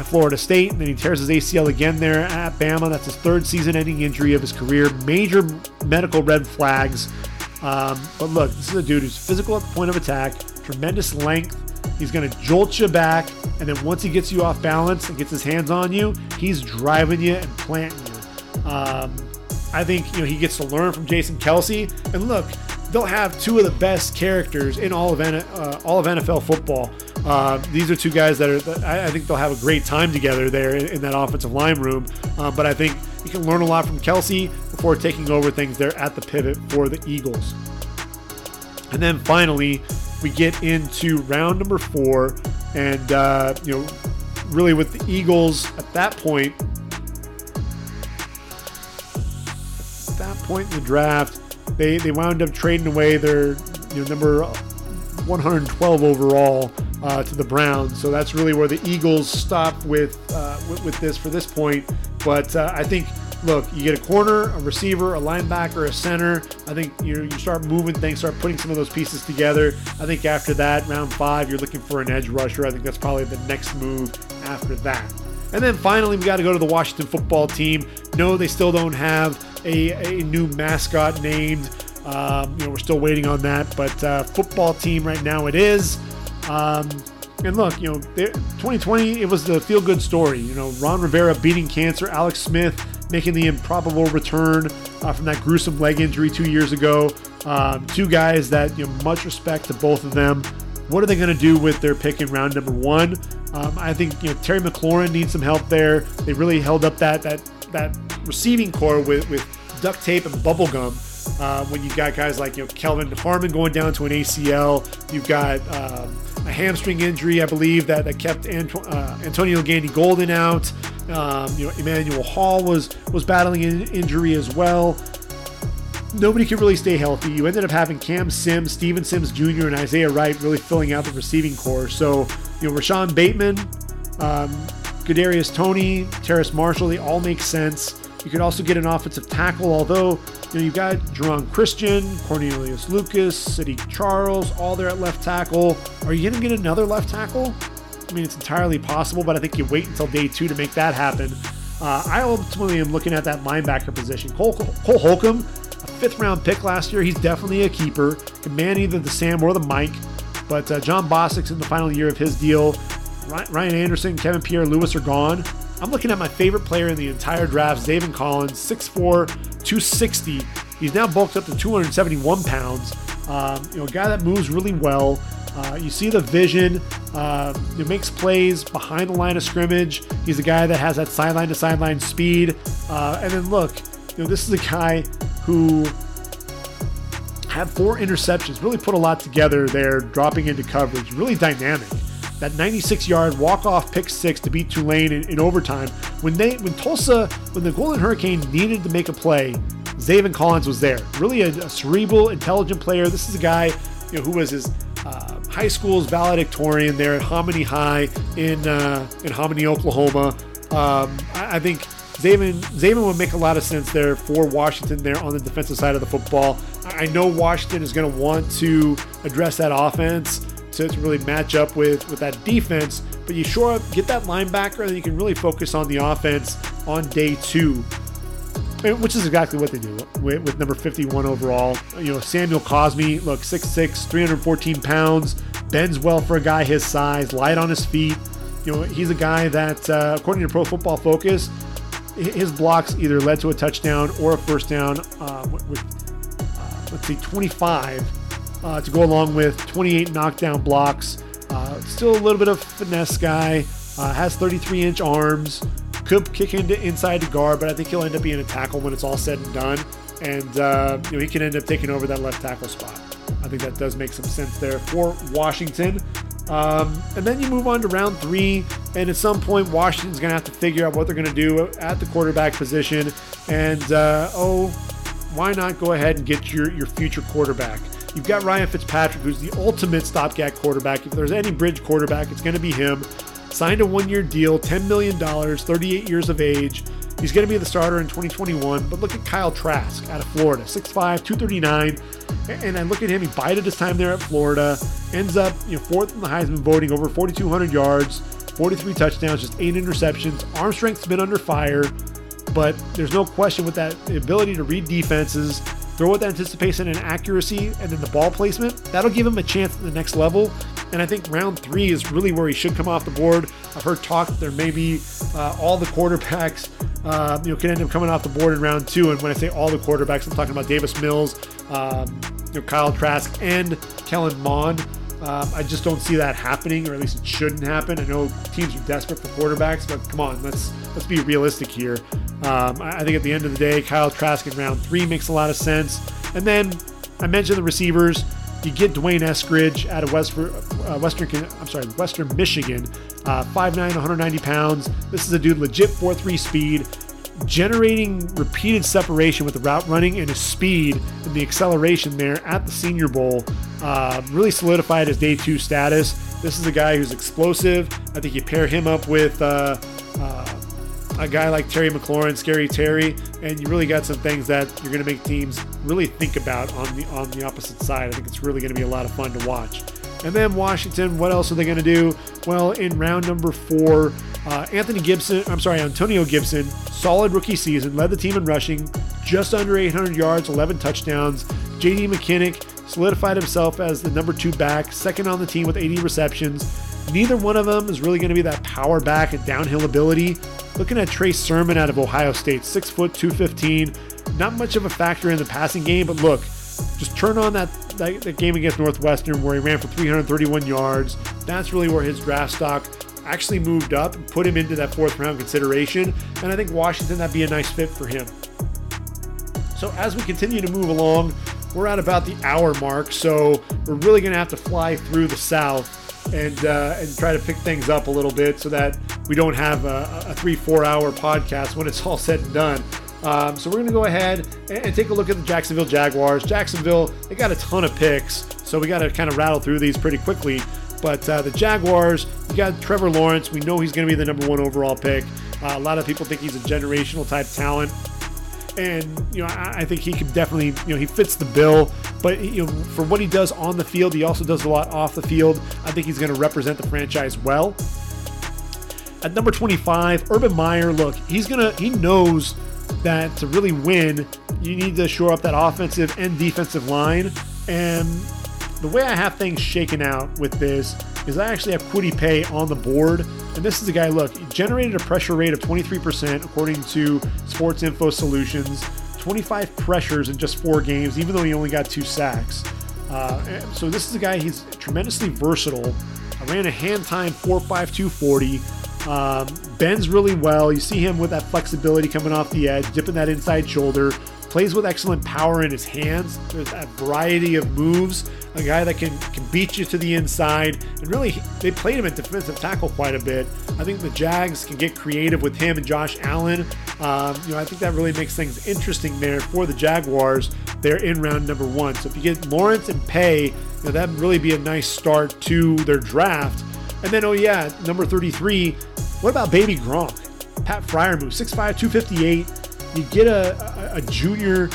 at Florida State, and then he tears his ACL again there at Bama. That's his third season-ending injury of his career. Major medical red flags. Um, but look, this is a dude who's physical at the point of attack, tremendous length. He's going to jolt you back, and then once he gets you off balance and gets his hands on you, he's driving you and planting you. Um, I think you know he gets to learn from Jason Kelce. and look, they'll have two of the best characters in all of uh, all of NFL football. Uh, these are two guys that are. I, I, think they'll have a great time together there in, in that offensive line room. Uh, but I think you can learn a lot from Kelce before taking over things there at the pivot for the Eagles. And then finally, we get into round number four, and uh, you know, really with the Eagles at that point. At that point in the draft, they they wound up trading away their you know, number 112 overall uh, to the Browns. So that's really where the Eagles stop with, uh, with, with this for this point. But uh, I think, look, you get a corner, a receiver, a linebacker, a center. I think you you start moving things, start putting some of those pieces together. I think after that, round five, you're looking for an edge rusher. I think that's probably the next move after that. And then finally, we got to go to the Washington football team. No, they still don't have a, a new mascot named. Um, you know, we're still waiting on that, but uh, football team right now it is. Um, and look, you know, 2020 it was the feel good story. You know, Ron Rivera beating cancer, Alex Smith making the improbable return uh, from that gruesome leg injury two years ago. Um, two guys that you know, much respect to both of them. What are they going to do with their pick in round number one? Um, I think you know Terry McLaurin needs some help there. They really held up that that that receiving corps with with duct tape and bubble gum. Uh, when you've got guys like you know Kelvin Harmon going down to an ACL, you've got um, a hamstring injury, I believe that that kept Anto- uh, Antonio Gandy Golden out. Um, you know Emmanuel Hall was was battling an injury as well. Nobody could really stay healthy. You ended up having Cam Sims, Steven Sims Jr., and Isaiah Wright really filling out the receiving corps. So you know Rashod Bateman, um, Kadarius Toney, Terrace Marshall, they all make sense. You could also get an offensive tackle, although you know you've got Geron Christian, Cornelius Lucas, City Charles, all there at left tackle. Are you going to get another left tackle? I mean, it's entirely possible, but I think you wait until day two to make that happen. Uh, I ultimately am looking at that linebacker position. Cole, Cole Holcomb, a fifth round pick last year, he's definitely a keeper. Can man either the Sam or the Mike. But uh, Jon Bostic's in the final year of his deal. Ryan Anderson, Kevin Pierre-Louis are gone. I'm looking at my favorite player in the entire draft, Zaven Collins, 6'4, 260. He's now bulked up to 271 pounds. Um, you know, a guy that moves really well. Uh, you see the vision. Uh, he makes plays behind the line of scrimmage. He's a guy that has that sideline to sideline speed. Uh, and then look, you know, this is a guy who had four interceptions. Really put a lot together there, dropping into coverage. Really dynamic that 96 yard walk off pick six to beat Tulane in, in, overtime. When they when Tulsa when the Golden Hurricane needed to make a play, Zaven Collins was there. Really a, a cerebral, intelligent player. This is a guy you know, who was his uh, high school's valedictorian there at Hominy High in uh, in Hominy, Oklahoma. Um, I, I think Zaven, Zaven would make a lot of sense there for Washington there on the defensive side of the football. I know Washington is going to want to address that offense to, to really match up with, with that defense. But you sure get that linebacker, and you can really focus on the offense on day two, which is exactly what they do with, with number 51 overall. You know, Samuel Cosmi, look, 6'6, 314 pounds, bends well for a guy his size, light on his feet. You know, he's a guy that, uh, according to Pro Football Focus, his blocks either led to a touchdown or a first down uh, with, uh, let's see, 25 uh, to go along with 28 knockdown blocks. Uh, still a little bit of finesse guy. Uh, has 33 inch arms. Could kick into inside to guard, but I think he'll end up being a tackle when it's all said and done. And uh, you know he can end up taking over that left tackle spot. I think that does make some sense there for Washington. Um, and then you move on to round three, and at some point, Washington's going to have to figure out what they're going to do at the quarterback position. And uh, oh, why not go ahead and get your, your future quarterback? You've got Ryan Fitzpatrick, who's the ultimate stopgap quarterback. If there's any bridge quarterback, it's going to be him. Signed a one year deal, $10 million, 38 years of age. He's going to be the starter in 2021. But look at Kyle Trask out of Florida, 6'5, 239. And I look at him, he bided his time there at Florida, ends up you know, fourth in the Heisman voting, over 4,200 yards, 43 touchdowns, just eight interceptions. Arm strength's been under fire, but there's no question with that ability to read defenses, throw with anticipation and accuracy, and then the ball placement, that'll give him a chance at the next level. And I think round three is really where he should come off the board. I've heard talk that there may be uh, all the quarterbacks, uh, you know, can end up coming off the board in round two. And when I say all the quarterbacks, I'm talking about Davis Mills, um, you know, Kyle Trask, and Kellen Mond. Um, I just don't see that happening, or at least it shouldn't happen. I know teams are desperate for quarterbacks, but come on, let's let's be realistic here. Um, I think at the end of the day, Kyle Trask in round three makes a lot of sense. And then I mentioned the receivers. You get D'Wayne Eskridge out of West, uh, Western, I'm sorry, Western Michigan, uh, 5'9", 190 pounds. This is a dude legit 4-3 speed, generating repeated separation with the route running and his speed and the acceleration there at the Senior Bowl. Uh, really solidified his day two status. This is a guy who's explosive. I think you pair him up with uh, uh, a guy like Terry McLaurin, Scary Terry, and you really got some things that you're going to make teams really think about on the on the opposite side. I think it's really going to be a lot of fun to watch. And then Washington, what else are they going to do? Well, in round number four, uh, Anthony Gibson, I'm sorry, Antonio Gibson, solid rookie season, led the team in rushing, just under 800 yards, 11 touchdowns. JD McKissic solidified himself as the number two back, second on the team with 80 receptions. Neither one of them is really going to be that power back and downhill ability. Looking at Trey Sermon out of Ohio State, six foot, 215. Not much of a factor in the passing game, but look, just turn on that, that, that game against Northwestern where he ran for 331 yards. That's really where his draft stock actually moved up and put him into that fourth round consideration. And I think Washington, that'd be a nice fit for him. So as we continue to move along, we're at about the hour mark. So we're really going to have to fly through the South and uh, and try to pick things up a little bit so that we don't have a, a three four hour podcast when it's all said and done. Um, so we're going to go ahead and, and, take a look at the Jacksonville Jaguars. Jacksonville they got a ton of picks, so we got to kind of rattle through these pretty quickly. But uh, the Jaguars, you got Trevor Lawrence. We know he's going to be the number one overall pick. Uh, a lot of people think he's a generational type talent and you know I, I, think he could definitely you know he fits the bill. But you know for what he does on the field, he also does a lot off the field. I think he's going to represent the franchise well. At number 25, Urban Meyer. Look, he's gonna he knows that to really win, you need to shore up that offensive and defensive line. And the way I have things shaken out with this is I actually have Kwity Paye on the board. And this is a guy, look, generated a pressure rate of 23% according to Sports Info Solutions, 25 pressures in just four games, even though he only got two sacks. Uh, so this is a guy, he's tremendously versatile. I ran a hand time 4.5240. Um, bends really well. You see him with that flexibility coming off the edge, dipping that inside shoulder. Plays with excellent power in his hands. There's a variety of moves. A guy that can, can beat you to the inside. And really, they played him at defensive tackle quite a bit. I think the Jags can get creative with him and Josh Allen. Um, you know, I think that really makes things interesting there for the Jaguars. They're in round number one. So if you get Lawrence and Paye, you know, that'd really be a nice start to their draft. And then, oh yeah, number 33, what about baby Gronk? Pat Freiermuth, 6'5", 258. You get a, a, a junior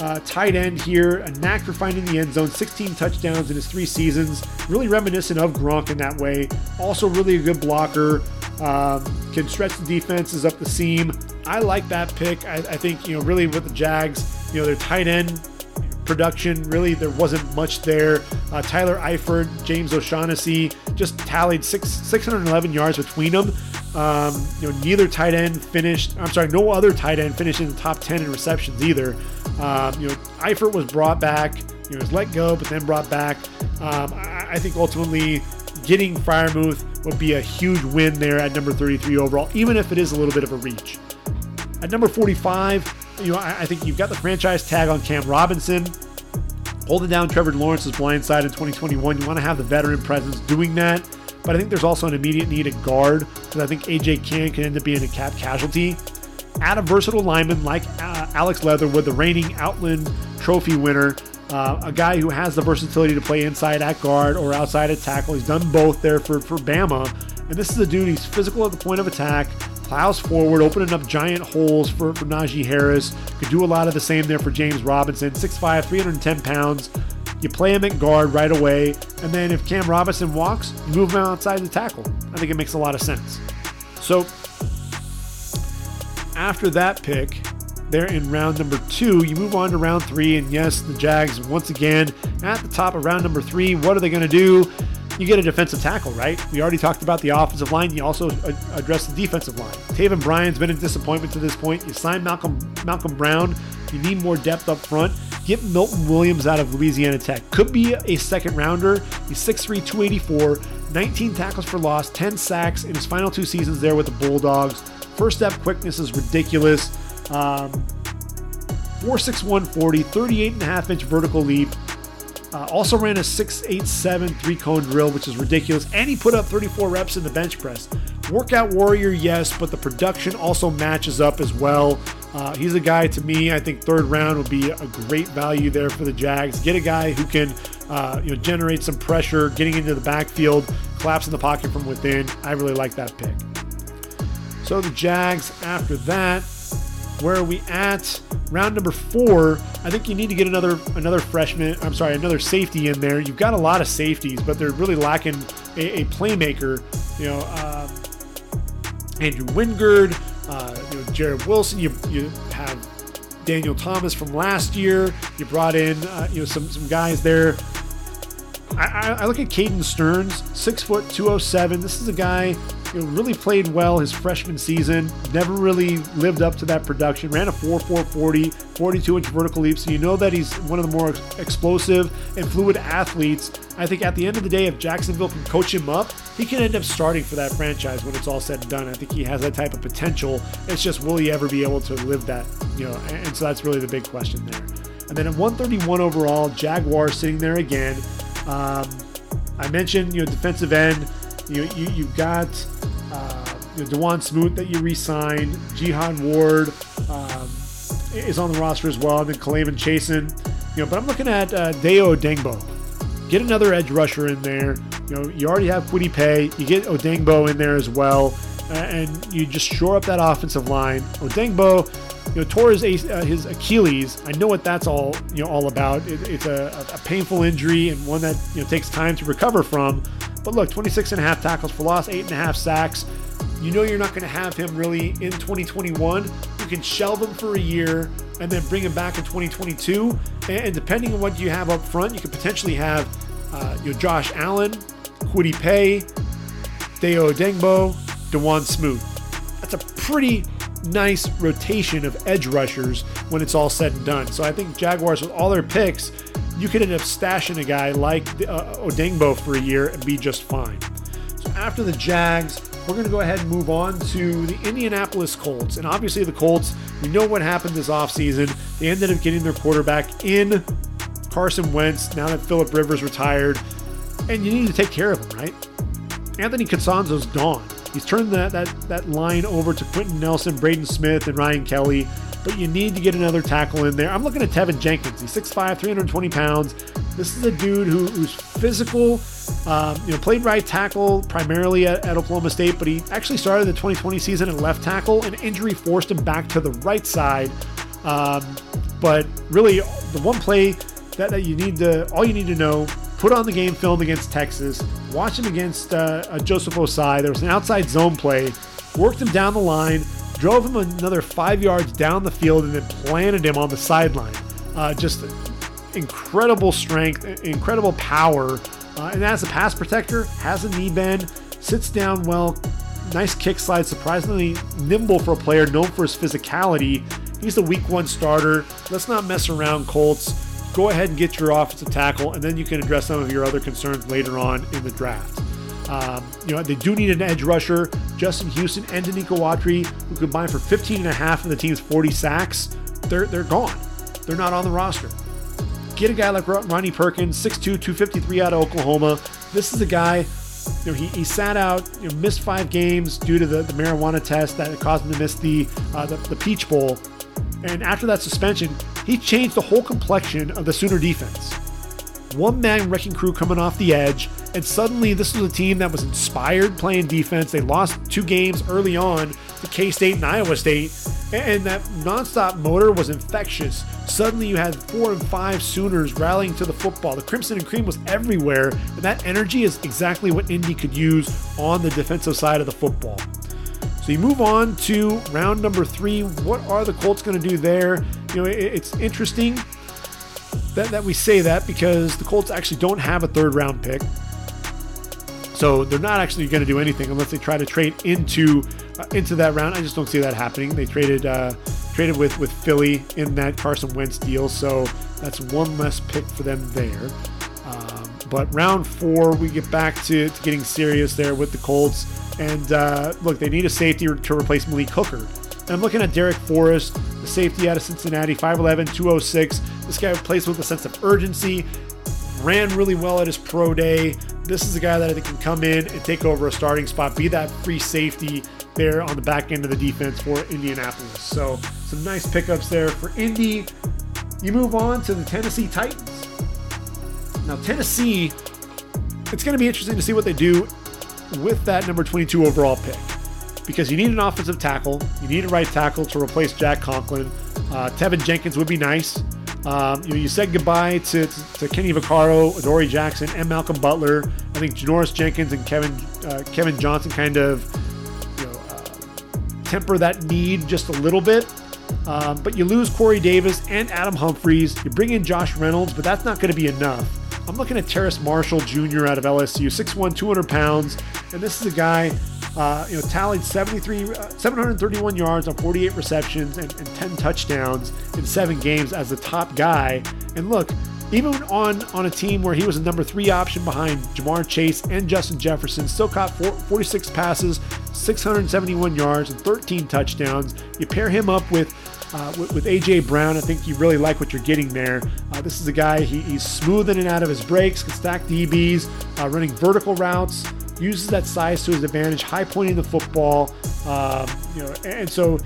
uh, tight end here, a knack for finding the end zone, 16 touchdowns in his three seasons. Really reminiscent of Gronk in that way. Also, really a good blocker. Um, can stretch the defenses up the seam. I like that pick. I, I, think, you know, really with the Jags, you know, their tight end production, really, there wasn't much there. Uh, Tyler Eifert, James O'Shaughnessy just tallied six, 611 yards between them. Um, you know, neither tight end finished. I'm sorry, no other tight end finished in the top 10 in receptions either. Um, you know, Eifert was brought back you know, was let go, but then brought back. Um, I, I think ultimately getting Freiermuth would be a huge win there at number 33 overall, even if it is a little bit of a reach. At number 45, you know, I, I think you've got the franchise tag on Cam Robinson. Holding down Trevor Lawrence's blind side in 2021, you want to have the veteran presence doing that. But I think there's also an immediate need at guard because I think AJ Cann can end up being a cap casualty. Add a versatile lineman like uh, Alex Leatherwood, the reigning Outland Trophy winner, uh, a guy who has the versatility to play inside at guard or outside at tackle. He's done both there for, for Bama. And this is a dude, he's physical at the point of attack, plows forward, opening up giant holes for, for Najee Harris. Could do a lot of the same there for James Robinson. 6'5, 310 pounds. You play him at guard right away. And then if Cam Robinson walks, you move him outside the tackle. I think it makes a lot of sense. So after that pick, there in round number two. You move on to round three, and yes, the Jags once again at the top of round number three. What are they going to do? You get a defensive tackle, right? We already talked about the offensive line. You also address the defensive line. Taven Bryan's been a disappointment to this point. You sign Malcolm Malcolm Brown. You need more depth up front. Get Milton Williams out of Louisiana Tech. Could be a second rounder. He's 6'3, 284, 19 tackles for loss, 10 sacks in his final two seasons there with the Bulldogs. First step quickness is ridiculous. Um, 46140, 38 and a half inch vertical leap. Uh, also ran a 687 three cone drill, which is ridiculous. And he put up 34 reps in the bench press. Workout warrior, yes, but the production also matches up as well. Uh, he's a guy to me, I think third round would be a great value there for the Jags. Get a guy who can uh, you know, generate some pressure, getting into the backfield, collapsing the pocket from within. I really like that pick. So the Jags after that, where are we at? Round number four. I think you need to get another another freshman. I'm sorry, another safety in there. You've got a lot of safeties, but they're really lacking a, a playmaker. You know, um, Andrew Wingard, uh, know, Wilson. You you have Daniel Thomas from last year. You brought in uh, you know some some guys there. I, I, look at Caden Sterns, six foot, 207. This is a guy you know, really played well his freshman season. Never really lived up to that production. Ran a 4.440, 42 inch vertical leap. So you know that he's one of the more explosive and fluid athletes. I think at the end of the day, if Jacksonville can coach him up, he can end up starting for that franchise when it's all said and done. I think he has that type of potential. It's just will he ever be able to live that? You know, and so that's really the big question there. And then at 131 overall, Jaguar sitting there again. Um, I mentioned you know defensive end. You you you've got uh, you Dawuane Smoot that you re-signed. Jihad Ward um, is on the roster as well. And then K'Lavon Chaisson. You know, but I'm looking at uh, Dayo Odeyingbo. Get another edge rusher in there. You know, you already have Kwity Paye. You get Odeyingbo in there as well, and you just shore up that offensive line. Odeyingbo you know, tore his, uh, his Achilles. I know what that's all you know all about. It, it's a, a, painful injury and one that you know takes time to recover from. But look, 26 and a half tackles for loss, eight and a half sacks. You know you're not going to have him really in 2021. You can shelve him for a year and then bring him back in 2022. And, depending on what you have up front, you could potentially have uh, Josh Allen, Kwity Paye, Dayo Odeyingbo, Dawuane Smoot. That's a pretty nice rotation of edge rushers when it's all said and done. So I think Jaguars, with all their picks, you could end up stashing a guy like uh, Odeyingbo for a year and be just fine. So after the Jags, we're going to go ahead and move on to the Indianapolis Colts. And obviously, the Colts, we know what happened this offseason. They ended up getting their quarterback in Carson Wentz now that Philip Rivers retired. And you need to take care of him, right? Anthony Castonzo's gone. He's turned that, that, that line over to Quenton Nelson, Braden Smith, and Ryan Kelly, but you need to get another tackle in there. I'm looking at Teven Jenkins. He's 6'5, 320 pounds. This is a dude who, who's physical, um, you know, played right tackle primarily at, at, Oklahoma State, but he actually started the 2020 season at left tackle, and injury forced him back to the right side. Um, but really, the one play that, that you need to, all you need to know put on the game film against Texas, watch him against uh, Joseph Ossai. There was an outside zone play, worked him down the line, drove him another five yards down the field, and then planted him on the sideline. Uh, just incredible strength, incredible power. Uh, and as a pass protector, has a knee bend, sits down well, nice kick slide, surprisingly nimble for a player known for his physicality. He's the week one starter. Let's not mess around, Colts go ahead and get your offensive tackle, and then you can address some of your other concerns later on in the draft. Um, you know, they do need an edge rusher. Justin Houston and Denico Autry, who combined for 15 and a half of the team's 40 sacks, they're, they're gone. They're not on the roster. Get a guy like Ronnie Perkins, 6'2, 253 out of Oklahoma. This is a guy you know, he, he sat out, you know, missed five games due to the, the marijuana test that caused him to miss the, uh, the, the Peach Bowl. And after that suspension, he changed the whole complexion of the Sooner defense. One man wrecking crew coming off the edge, and suddenly this was a team that was inspired playing defense. They lost two games early on to K State and Iowa State, and that nonstop motor was infectious. Suddenly you had four and five Sooners rallying to the football. The crimson and cream was everywhere, and that energy is exactly what Indy could use on the defensive side of the football. So you move on to round number three. What are the Colts going to do there? You know, it's interesting that, that we say that because the Colts actually don't have a third round pick. So they're not actually going to do anything unless they try to trade into uh, into that round. I just don't see that happening. They traded uh, traded with with Philly in that Carson Wentz deal, so that's one less pick for them there. Um, but round four, we get back to, to, getting serious there with the Colts. And uh, look, they need a safety to replace Malik Hooker. And I'm looking at Darrick Forrest, the safety out of Cincinnati, 5'11, 206. This guy plays with a sense of urgency, ran really well at his pro day. This is a guy that I think can come in and take over a starting spot, be that free safety there on the back end of the defense for Indianapolis. So some nice pickups there for Indy. You move on to the Tennessee Titans. Now, Tennessee, it's going to be interesting to see what they do with that number 22 overall pick because you need an offensive tackle. You need a right tackle to replace Jack Conklin. Uh, Teven Jenkins would be nice. Um, you know, you said goodbye to, to, to, Kenny Vaccaro, Adoree Jackson, and Malcolm Butler. I think Janoris Jenkins and Kevin uh, Kevin Johnson kind of you know, uh, temper that need just a little bit. Um, but you lose Corey Davis and Adam Humphries. You bring in Josh Reynolds, but that's not going to be enough. I'm looking at Terrace Marshall Jr. out of LSU, 6'1, 200 pounds. And this is a guy uh, you know, tallied 73, uh, 731 yards on 48 receptions and, and 10 touchdowns in seven games as the top guy. And look, even on, on a team where he was a number three option behind Ja'Marr Chase and Justin Jefferson, still caught four, 46 passes, 671 yards, and 13 touchdowns. You pair him up with uh, with, with, AJ Brown, I think you really like what you're getting there. Uh, this is a guy, he, he's smooth in and out of his breaks, can stack DBs, uh, running vertical routes, uses that size to his advantage, high pointing the football. Um, you know, and so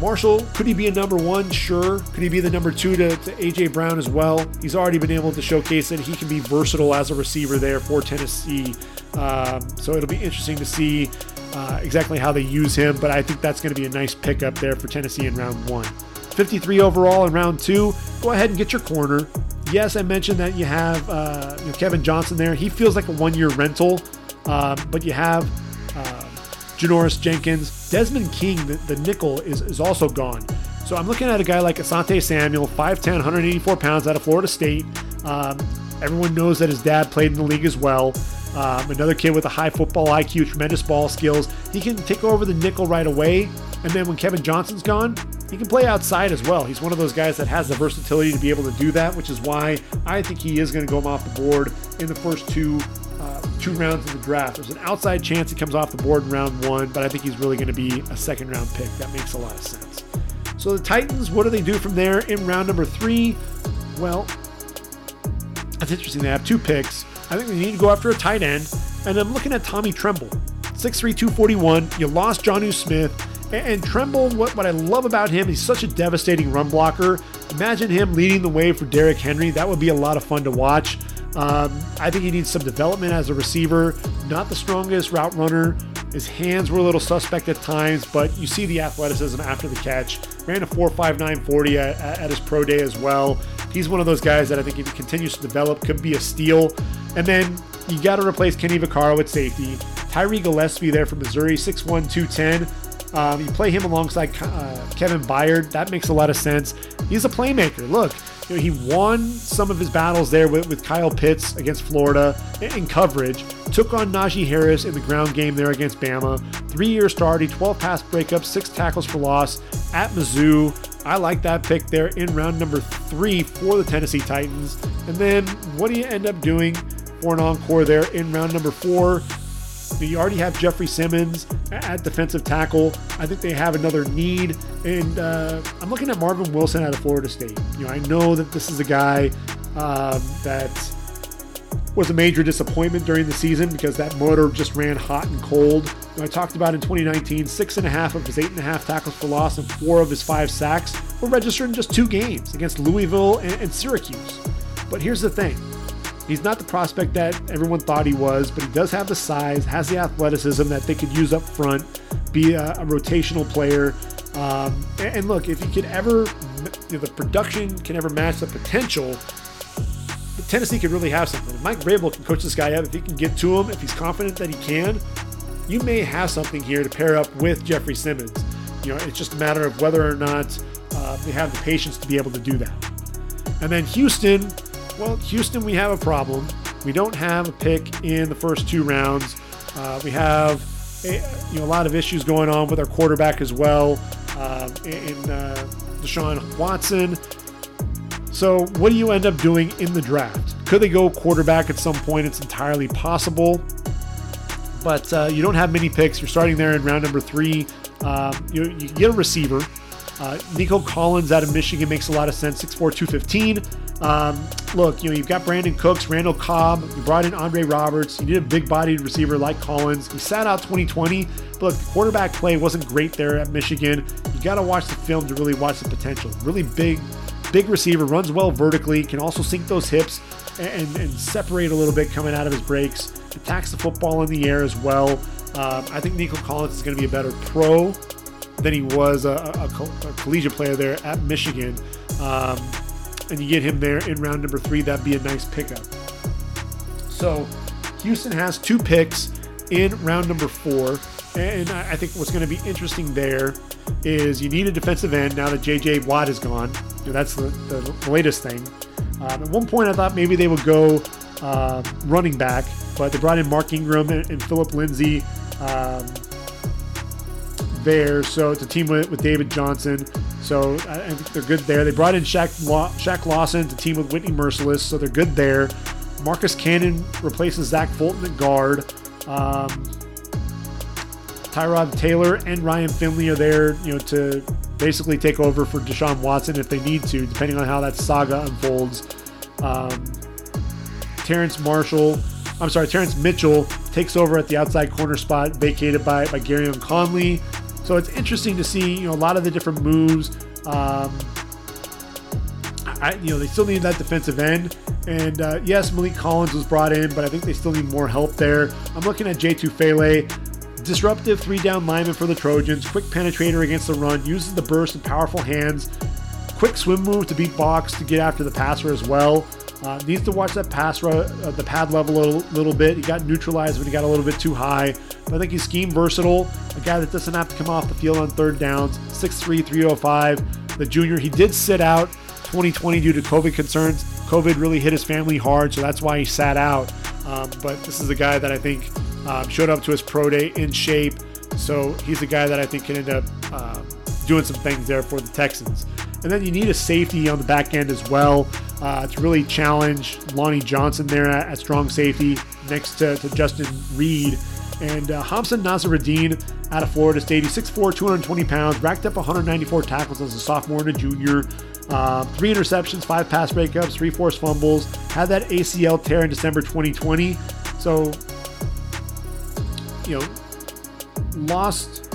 Marshall, could he be a number one? Sure. Could he be the number two to, to, AJ Brown as well? He's already been able to showcase that he can be versatile as a receiver there for Tennessee. Um, so it'll be interesting to see uh, exactly how they use him, but I think that's going to be a nice pickup there for Tennessee in round one. 53 overall in round two. Go ahead and get your corner. Yes, I mentioned that you have uh, you know, Kevin Johnson there. He feels like a one year rental. Um, but you have uh, Janoris Jenkins. Desmond King, the, the nickel, is, is also gone. So I'm looking at a guy like Asante Samuel, 5'10, 184 pounds out of Florida State. Um, everyone knows that his dad played in the league as well. Um, another kid with a high football IQ, tremendous ball skills. He can take over the nickel right away. And then when Kevin Johnson's gone, he can play outside as well. He's one of those guys that has the versatility to be able to do that, which is why I think he is going to go off the board in the first two two rounds of the draft. There's an outside chance he comes off the board in round one, but I think he's really going to be a second round pick. That makes a lot of sense. So the Titans, what do they do from there in round number three? Well, that's interesting. They have two picks. I think they need to go after a tight end. And I'm looking at Tommy Tremble, 6'3, 241. You lost Jonnu Smith. And Tremble, what, what I love about him, he's such a devastating run blocker. Imagine him leading the way for Derrick Henry. That would be a lot of fun to watch. Um, I think he needs some development as a receiver. Not the strongest route runner. His hands were a little suspect at times, but you see the athleticism after the catch. Ran a 4.5940 at, at his pro day as well. He's one of those guys that I think if he continues to develop could be a steal. And then you got to replace Kenny Vaccaro at safety. Tyree Gillespie there from Missouri, 6'1, 210. Um, you play him alongside uh, Kevin Byard. That makes a lot of sense. He's a playmaker. Look, you know, he won some of his battles there with, with Kyle Pitts against Florida in coverage. Took on Najee Harris in the ground game there against Bama. Three year starting, 12 pass breakups, six tackles for loss at Mizzou. I like that pick there in round number three for the Tennessee Titans. And then what do you end up doing for an encore there in round number four? You already have Jeffrey Simmons at defensive tackle. I think they have another need, and uh, I'm looking at Marvin Wilson out of Florida State. You know, I know that this is a guy um, that was a major disappointment during the season because that motor just ran hot and cold. I talked about in 2019, six and a half of his eight and a half tackles for loss and four of his five sacks were registered in just two games against Louisville and, and Syracuse. But here's the thing He's not the prospect that everyone thought he was, but he does have the size, has the athleticism that they could use up front, be a, a rotational player. Um, and, and, look, if he could ever, the production can ever match the potential, Tennessee could really have something. If Mike Vrabel can coach this guy up, if he can get to him, if he's confident that he can, you may have something here to pair up with Jeffrey Simmons. You know, it's just a matter of whether or not uh, they have the patience to be able to do that. And then Houston, well, Houston, we have a problem. We don't have a pick in the first two rounds. Uh, we have a, you know a lot of issues going on with our quarterback as well. Uh, in uh, Deshaun Watson. So, what do you end up doing in the draft? Could they go quarterback at some point? It's entirely possible. But uh, you don't have many picks. You're starting there in round number three. Um, you, you get a receiver. Uh, Nico Collins out of Michigan makes a lot of sense. 6'4, 215. Um, look, you know, you've got Brandin Cooks, Randall Cobb, you brought in Andre Roberts. You need a big bodied receiver like Collins. He sat out 2020, but look, the quarterback play wasn't great there at Michigan. You got to watch the film to really watch the potential. Really big, big receiver, runs well vertically, can also sink those hips and, and separate a little bit coming out of his breaks, attacks the football in the air as well. Um, I think Nico Collins is going to be a better pro than he was a, a, a collegiate player there at Michigan. Um, and you get him there in round number three, that'd be a nice pickup. So Houston has two picks in round number four. And I think what's going to be interesting there is you need a defensive end now that JJ Watt is gone. that's the, the, latest thing. Um, at one point, I thought maybe they would go uh, running back, but they brought in Mark Ingram and, and Phillip Lindsay um, there. So it's a team with, with David Johnson. So I, I think they're good there. They brought in Shaq, Shaq Lawson to team with Whitney Mercilus, so they're good there. Marcus Cannon replaces Zach Fulton at guard. Um, Tyrod Taylor and Ryan Finley are there, you know, to basically take over for Deshaun Watson if they need to, depending on how that saga unfolds. Um, Terrace Marshall, I'm sorry, Terrance Mitchell takes over at the outside corner spot vacated by, by Gareon Conley. So it's interesting to see, you know, a lot of the different moves. Um, I, you know, they still need that defensive end. And uh, yes, Maliek Collins was brought in, but I think they still need more help there. I'm looking at Jay Tufele, disruptive three down lineman for the Trojans, quick penetrator against the run, uses the burst and powerful hands, quick swim move to beat box to get after the passer as well. Uh, needs to watch that pass uh, the pad level a little, little, bit. He got neutralized when he got a little bit too high. But I think he's scheme versatile. A guy that doesn't have to come off the field on third downs. 6'3", 305. The junior, he did sit out 2020 due to COVID concerns. COVID really hit his family hard, so that's why he sat out. Um, but this is a guy that I think um, showed up to his pro day in shape. So he's a guy that I think can end up uh, doing some things there for the Texans. And then you need a safety on the back end as well uh, to really challenge Lonnie Johnson there at, at strong safety next to, to Justin Reid. And uh, Hamsah Nasirildeen out of Florida State. He's 6'4, 220 pounds, racked up 194 tackles as a sophomore and a junior. Uh, three interceptions, five pass breakups, three forced fumbles. Had that ACL tear in December 2020. So, you know, lost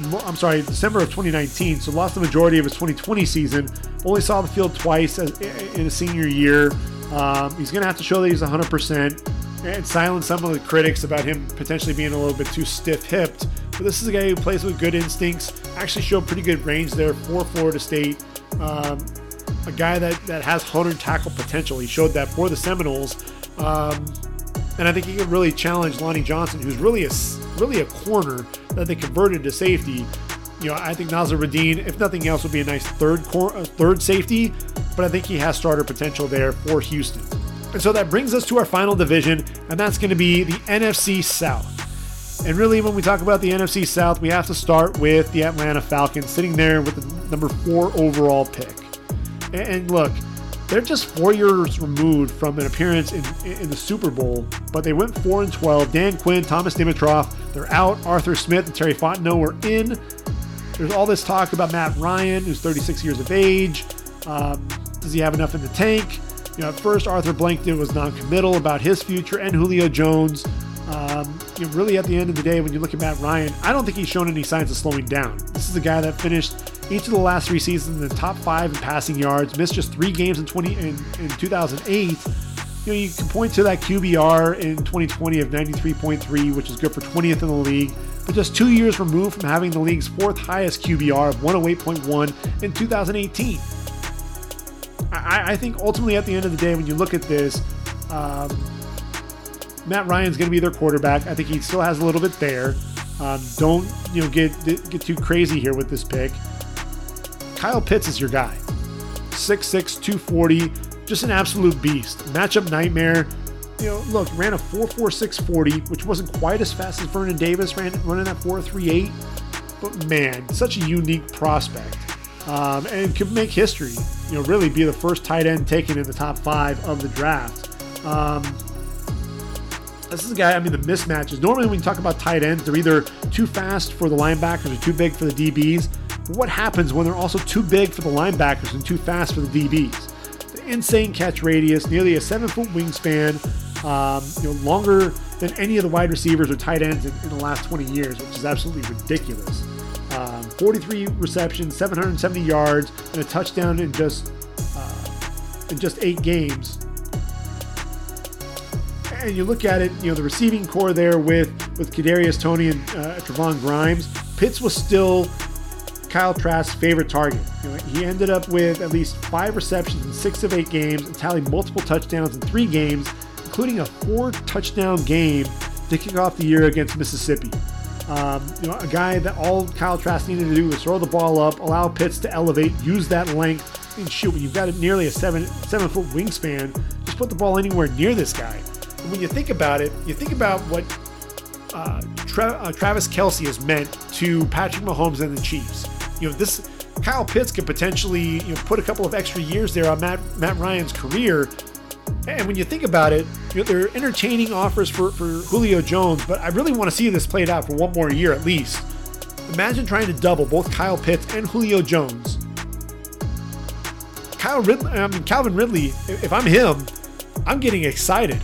I'm sorry, December of 2019, so lost the majority of his 2020 season. Only saw the field twice as, in a senior year. Um, he's going to have to show that he's 100% and silence some of the critics about him potentially being a little bit too stiff hipped. But this is a guy who plays with good instincts, actually showed pretty good range there for Florida State. Um, a guy that, that has 100 tackle potential. He showed that for the Seminoles. Um, and I think he could really challenge Lonnie Johnson, who's really a really a corner that they converted to safety. You know, I think Nasirildeen, if nothing else, would be a nice third cor- uh, third safety, but I think he has starter potential there for Houston. And so that brings us to our final division, and that's going to be the NFC South. And really, when we talk about the NFC South, we have to start with the Atlanta Falcons sitting there with the number four overall pick. And look, they're just four years removed from an appearance in, in the Super Bowl, but they went 4 and 12. Dan Quinn, Thomas Dimitroff, they're out. Arthur Smith and Terry Fontenot were in. There's all this talk about Matt Ryan, who's 36 years of age. Um, does he have enough in the tank? You know, at first, Arthur Blank was non-committal about his future, and Julio Jones. Um, you know, really, at the end of the day, when you look at Matt Ryan, I don't think he's shown any signs of slowing down. This is a guy that finished each of the last three seasons in the top five in passing yards, missed just three games in 20 in, in 2008. You know, you can point to that QBR in 2020 of 93.3, which is good for 20th in the league, but just two years removed from having the league's fourth highest QBR of 108.1 in 2018. I, I think ultimately at the end of the day, when you look at this, um, Matt Ryan's going to be their quarterback. I think he still has a little bit there. Um, don't you know get get too crazy here with this pick. Kyle Pitts is your guy. 6'6", 240, just an absolute beast. Matchup nightmare. You know, look, ran a 4.4640, which wasn't quite as fast as Vernon Davis ran running that 4.38. But man, such a unique prospect. Um, and could make history. You know, really be the first tight end taken in the top five of the draft. Um, this is a guy, I mean, the mismatches. Normally, when you talk about tight ends, they're either too fast for the linebackers or too big for the DBs. What happens when they're also too big for the linebackers and too fast for the DBs? The insane catch radius, nearly a seven foot wingspan, um, you know, longer than any of the wide receivers or tight ends in, in the last 20 years, which is absolutely ridiculous. Um, 43 receptions, 770 yards, and a touchdown in just uh, in just eight games and you look at it, you know, the receiving corps there with with Kadarius Toney and uh, Trevon Grimes, Pitts was still Kyle Trask's favorite target. You know, he ended up with at least five receptions in six of eight games and tallied multiple touchdowns in three games, including a four touchdown game to kick off the year against Mississippi. Um, you know, a guy that all Kyle Trask needed to do was throw the ball up, allow Pitts to elevate, use that length, and shoot. When you've got nearly a seven seven foot wingspan, just put the ball anywhere near this guy when you think about it, you think about what uh, Tra- uh, Travis Kelce has meant to Patrick Mahomes and the Chiefs. You know, this Kyle Pitts could potentially you know put a couple of extra years there on Matt Matt Ryan's career. And when you think about it, you know, they're entertaining offers for, for Julio Jones, but I really want to see this played out for one more year at least. Imagine trying to double both Kyle Pitts and Julio Jones. Kyle Ridley, I mean Calvin Ridley, if I'm him, I'm getting excited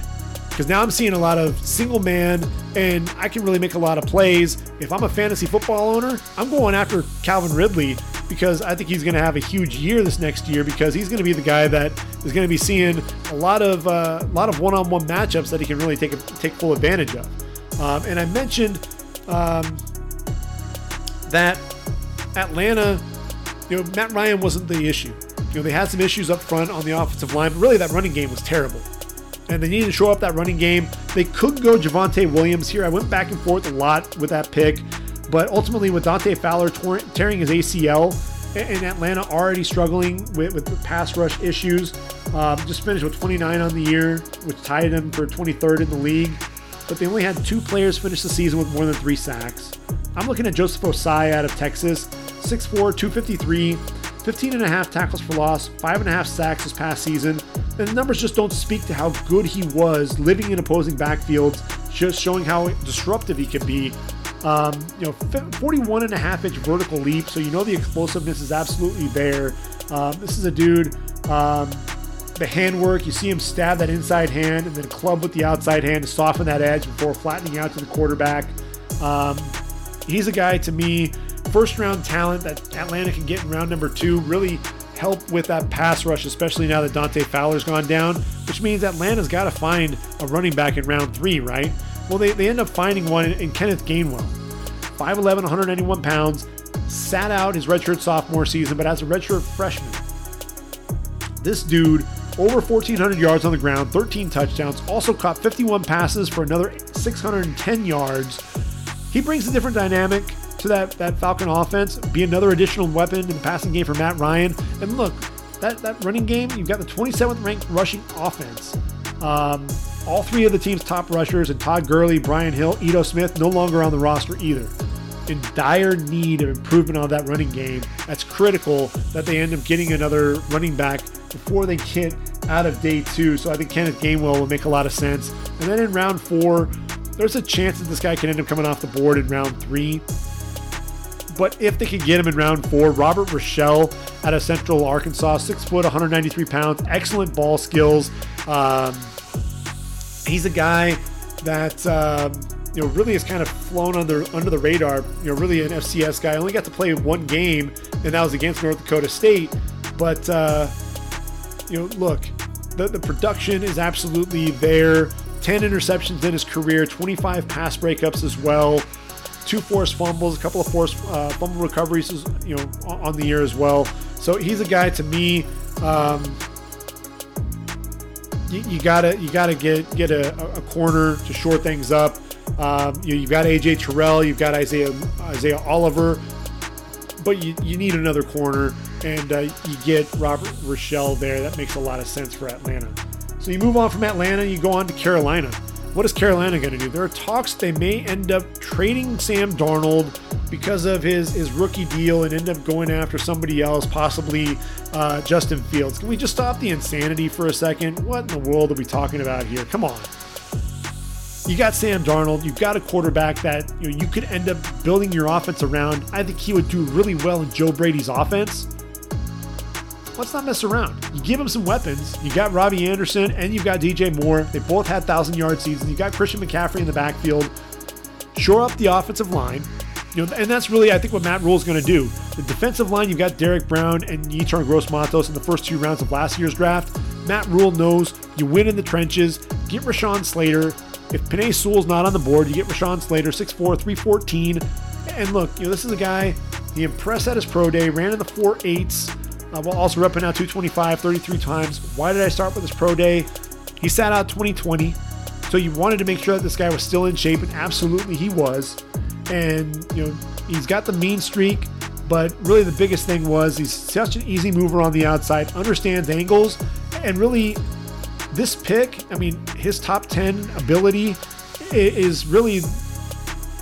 because now I'm seeing a lot of single man and I can really make a lot of plays. If I'm a fantasy football owner, I'm going after Calvin Ridley because I think he's going to have a huge year this next year because he's going to be the guy that is going to be seeing a lot of uh, a lot of one-on-one matchups that he can really take a, take full advantage of. Um, and I mentioned um, that Atlanta, you know, Matt Ryan wasn't the issue. You know, they had some issues up front on the offensive line, but really that running game was terrible and they need to show up that running game. They could go Javonte Williams here. I went back and forth a lot with that pick, but ultimately with Dante Fowler tearing his ACL and Atlanta already struggling with, with pass rush issues, um, just finished with 29 on the year, which tied them for 23rd in the league. But they only had two players finish the season with more than three sacks. I'm looking at Joseph Ossai out of Texas, 6'4, 253, 15 and a half tackles for loss, five and a half sacks this past season. And the numbers just don't speak to how good he was living in opposing backfields, just showing how disruptive he could be. Um, you know, 41 and a half inch vertical leap, so you know the explosiveness is absolutely there. Um, this is a dude. Um, the handwork, you see him stab that inside hand and then club with the outside hand to soften that edge before flattening out to the quarterback. Um, he's a guy to me, first round talent that Atlanta can get in round number two. Really help with that pass rush, especially now that Dante Fowler's gone down, which means Atlanta's got to find a running back in round three, right? Well, they, they end up finding one in Kenneth Gainwell. 5'11, 191 pounds, sat out his redshirt sophomore season, but as a redshirt freshman, this dude, over 1,400 yards on the ground, 13 touchdowns, also caught 51 passes for another 610 yards. He brings a different dynamic to that, that Falcon offense, be another additional weapon in the passing game for Matt Ryan. And look, that, that running game, you've got the 27th ranked rushing offense. Um, All three of the team's top rushers and Todd Gurley, Brian Hill, Ito Smith no longer on the roster either. In dire need of improvement on that running game, that's critical that they end up getting another running back before they get out of day two. So I think Kenneth Gainwell will make a lot of sense. And then in round four, there's a chance that this guy can end up coming off the board in round three. But if they could get him in round four, Robert Rochell out of Central Arkansas, six foot, 193 pounds, excellent ball skills. Um, he's a guy that um, you know really has kind of flown under under the radar. You know, really an FCS guy. Only got to play one game, and that was against North Dakota State. But uh, you know, look, the, the production is absolutely there. 10 interceptions in his career, 25 pass breakups as well, two forced fumbles, a couple of forced uh, fumble recoveries, you know, on the year as well. So he's a guy to me. Um, you, you, gotta you gotta get get a, a corner to shore things up. Um, you, have got AJ Terrell, you've got Isaiah Isaiah Oliver, but you, you need another corner, and uh, you get Robert Rochell there. That makes a lot of sense for Atlanta. So you move on from Atlanta, you go on to Carolina. What is Carolina going to do? There are talks they may end up trading Sam Darnold because of his, his rookie deal and end up going after somebody else, possibly uh, Justin Fields. Can we just stop the insanity for a second? What in the world are we talking about here? Come on. You got Sam Darnold. You've got a quarterback that you know you could end up building your offense around. I think he would do really well in Joe Brady's offense let's not mess around. You give him some weapons. You got Robbie Anderson and you've got DJ Moore. They both had thousand yard seasons. You got Christian McCaffrey in the backfield. Shore up the offensive line. You know, and that's really, I think, what Matt Rhule is going to do. The defensive line, you've got Derrick Brown and Yetur Gross-Matos in the first two rounds of last year's draft. Matt Rhule knows you win in the trenches. Get Rashawn Slater. If Penei Sewell's not on the board, you get Rashawn Slater, 6'4, 314. And look, you know, this is a guy, he impressed at his pro day, ran in the 4.8s. Uh, while also repping out 225 33 times. Why did I start with this pro day? He sat out 2020, so you wanted to make sure that this guy was still in shape, and absolutely he was. And you know he's got the mean streak, but really the biggest thing was he's such an easy mover on the outside, understands angles, and really this pick. I mean, his top 10 ability is really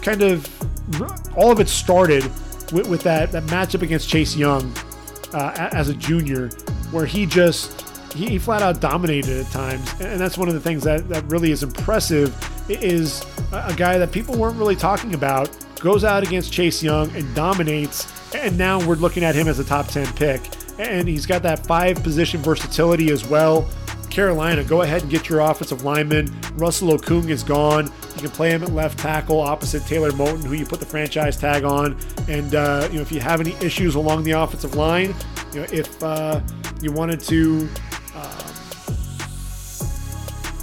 kind of all of it started with, with that that matchup against Chase Young uh, as a junior, where he just he, he, flat out dominated at times, and that's one of the things that that really is impressive. Is a guy that people weren't really talking about goes out against Chase Young and dominates, and now we're looking at him as a top ten pick, and he's got that five position versatility as well. Carolina, go ahead and get your offensive lineman. Russell Okung is gone. You can play him at left tackle opposite Taylor Moton, who you put the franchise tag on. And uh, you know, if you have any issues along the offensive line, you know, if uh, you wanted to, um,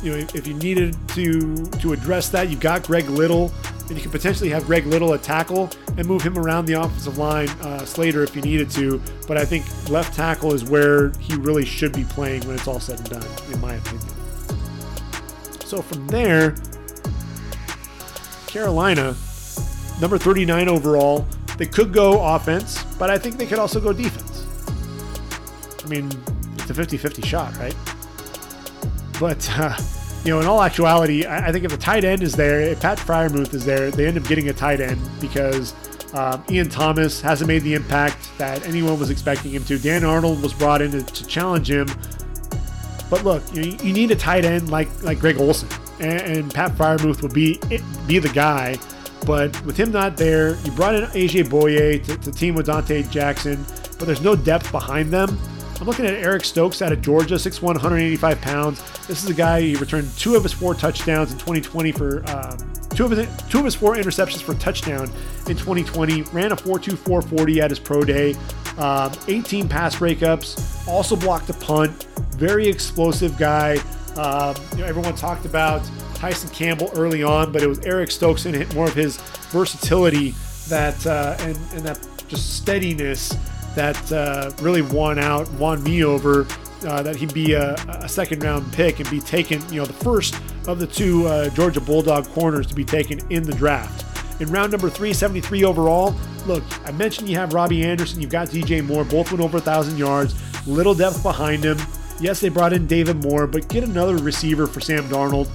you know, if you needed to to address that, you've got Greg Little, and you could potentially have Greg Little at tackle and move him around the offensive line, uh, Slater, if you needed to. But I think left tackle is where he really should be playing when it's all said and done, in my opinion. So from there, Carolina, number 39 overall. They could go offense, but I think they could also go defense. I mean, it's a 50 50 shot, right? But, uh, you know, in all actuality, I, think if the tight end is there, if Pat Freiermuth is there, they end up getting a tight end because um, Ian Thomas hasn't made the impact that anyone was expecting him to. Dan Arnold was brought in to, to challenge him. But look, you, you, need a tight end like like Greg Olsen, and, and Pat Freiermuth would be be the guy. But with him not there, you brought in AJ Bouye to, to team with Donte Jackson, but there's no depth behind them. I'm looking at Eric Stokes out of Georgia, 6'1", 185 pounds. This is a guy he returned two of his four touchdowns in 2020 for um, two of his two of his four interceptions for touchdown in 2020. Ran a 4.2 440 at his pro day. Um, 18 pass breakups. Also blocked a punt. Very explosive guy. Um, you know, everyone talked about Tyson Campbell early on, but it was Eric Stokes and more of his versatility that uh, and, and that just steadiness that uh, really won out, won me over. Uh, that he'd be a, a, second round pick and be taken, you know, the first of the two uh, Georgia Bulldog corners to be taken in the draft. In round number three, 73 overall. Look, I mentioned you have Robbie Anderson, you've got DJ Moore, both went over a thousand yards, little depth behind him. Yes, they brought in David Moore, but get another receiver for Sam Darnold.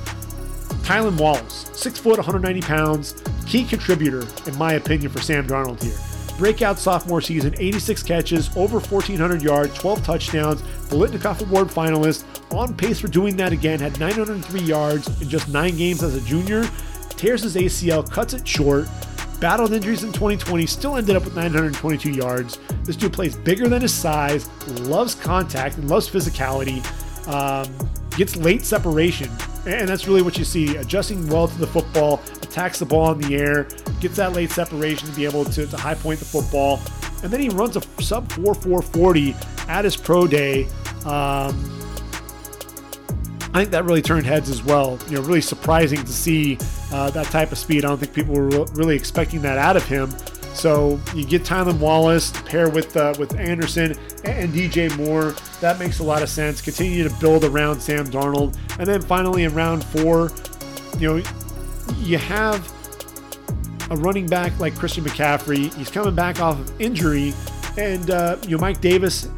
Tylan Wallace, 6 foot, 190 pounds, key contributor, in my opinion, for Sam Darnold here. Breakout sophomore season, 86 catches, over 1,400 yards, 12 touchdowns, Biletnikoff Award finalist, on pace for doing that again, had 903 yards in just nine games as a junior, tears his ACL, cuts it short, battled injuries in 2020, still ended up with 922 yards. This dude plays bigger than his size, loves contact, and loves physicality, um, gets late separation. And that's really what you see adjusting well to the football, attacks the ball in the air, gets that late separation to be able to, to high point the football. And then he runs a sub 4 440 at his pro day. Um, I think that really turned heads as well. You know, really surprising to see uh, that type of speed. I don't think people were really expecting that out of him. So you get Tylan Wallace pair with uh, with Anderson and DJ Moore. That makes a lot of sense. Continue to build around Sam Darnold, and then finally in round four, you know, you have a running back like Christian McCaffrey. He's coming back off of injury, and uh, you know Mike Davis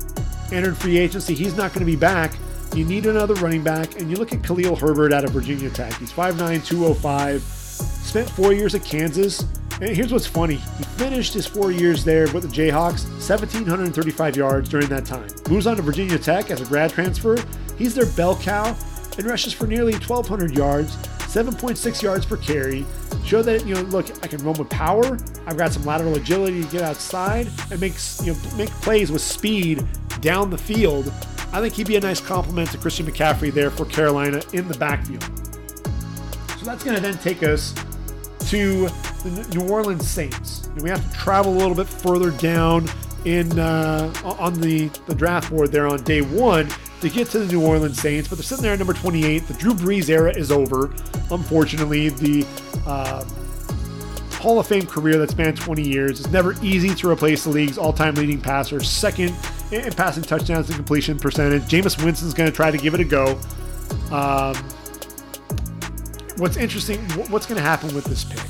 entered free agency. He's not going to be back. You need another running back, and you look at Khalil Herbert out of Virginia Tech. He's 5'9, 205, spent four years at Kansas. And here's what's funny he finished his four years there with the Jayhawks, 1,735 yards during that time. Moves on to Virginia Tech as a grad transfer. He's their bell cow and rushes for nearly 1,200 yards, 7.6 yards per carry. Show that, you know, look, I can run with power. I've got some lateral agility to get outside and make, you know, make plays with speed down the field I think he'd be a nice complement to Christian McCaffrey there for Carolina in the backfield. So that's going to then take us to the New Orleans Saints. And we have to travel a little bit further down in uh, on the, the draft board there on day one to get to the New Orleans Saints, but they're sitting there at number 28. The Drew Brees era is over. Unfortunately, the uh, Hall of Fame career that spanned 20 years is never easy to replace the league's all-time leading passer, second in passing touchdowns and completion percentage. Jameis Winston's going to try to give it a go. Um, what's interesting, what's going to happen with this pick?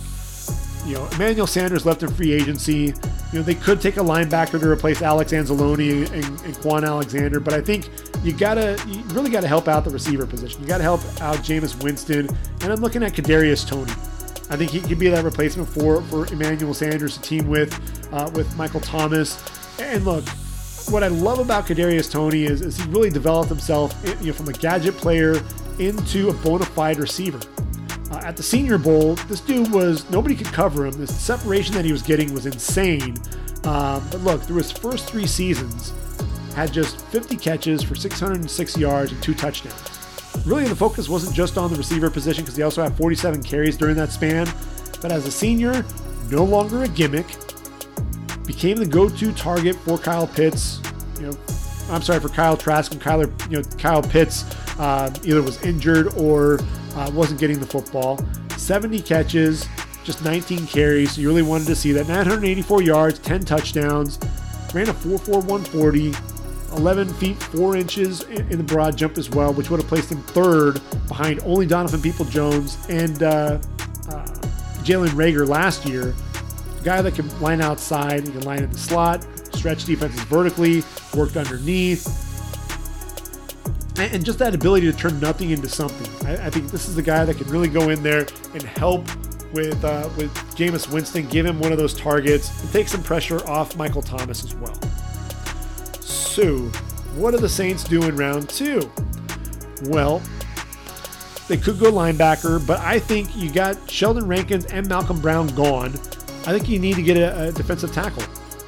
You know, Emmanuel Sanders left in free agency. You know, they could take a linebacker to replace Alex Anzalone and, and Kwon Alexander, but I think you gotta, you really gotta help out the receiver position. You gotta help out Jameis Winston, and I'm looking at Kadarius Toney. I think he could be that replacement for for Emmanuel Sanders to team with uh, with Michael Thomas. And look, what I love about Kadarius Toney is, is he really developed himself you know, from a gadget player into a bona fide receiver. Uh, at the Senior Bowl, this dude was nobody could cover him. The separation that he was getting was insane. Um, but look, through his first three seasons, had just 50 catches for 606 yards and two touchdowns. Really, the focus wasn't just on the receiver position because he also had 47 carries during that span. But as a senior, no longer a gimmick, became the go-to target for Kyle Pitts. You know, I'm sorry for Kyle Trask and Kyler. You know, Kyle Pitts uh, either was injured or uh, wasn't getting the football. 70 catches, just 19 carries. So you really wanted to see that. 984 yards, 10 touchdowns. Ran a 4.4140. 11 feet 4 inches in the broad jump as well, which would have placed him third behind only Donovan Peoples-Jones and uh, uh, Jalen Reagor last year. Guy that can line outside, he can line in the slot, stretch defenses vertically, worked underneath. And, just that ability to turn nothing into something. I, I, think this is the guy that can really go in there and help with uh, with Jameis Winston, give him one of those targets, and take some pressure off Michael Thomas as well. So, what do the Saints do in round two? Well, they could go linebacker, but I think you got Sheldon Rankins and Malcolm Brown gone. I think you need to get a, a defensive tackle.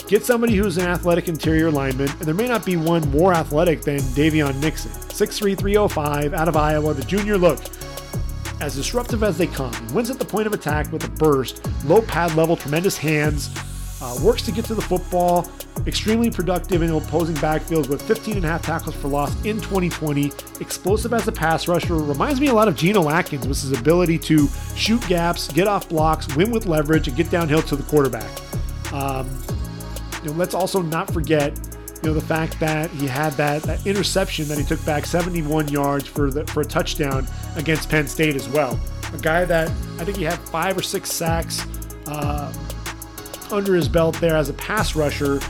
Get somebody who's an athletic interior lineman, and there may not be one more athletic than Daviyon Nixon. 6'3, 305 out of Iowa, the junior look. As disruptive as they come, wins at the point of attack with a burst, low pad level, tremendous hands, uh, works to get to the football, extremely productive in opposing backfields with 15 and a half tackles for loss in 2020. Explosive as a pass rusher. Reminds me a lot of Geno Atkins with his ability to shoot gaps, get off blocks, win with leverage, and get downhill to the quarterback. Um, you know, let's also not forget you know the fact that he had that, that interception that he took back 71 yards for the for a touchdown against Penn State as well. A guy that I think he had five or six sacks uh, under his belt there as a pass rusher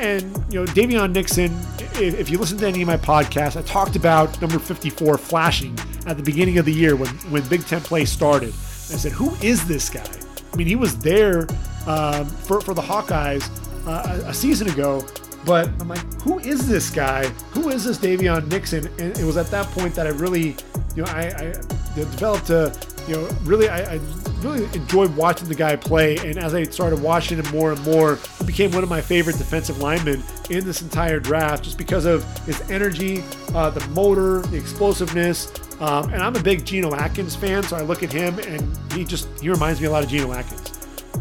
And, you know, Daviyon Nixon, if you listen to any of my podcasts, I talked about number 54 flashing at the beginning of the year when, when Big Ten play started. I said, who is this guy? I mean, he was there um, for, for the Hawkeyes uh, a, season ago, but I'm like, who is this guy? Who is this Daviyon Nixon? And it was at that point that I really, you know, I, I developed a, you know, really, I, I really enjoyed watching the guy play. And as I started watching him more and more, he became one of my favorite defensive linemen in this entire draft just because of his energy, uh, the motor, the explosiveness. Um, and I'm a big Geno Atkins fan, so I look at him and he just he reminds me a lot of Geno Atkins.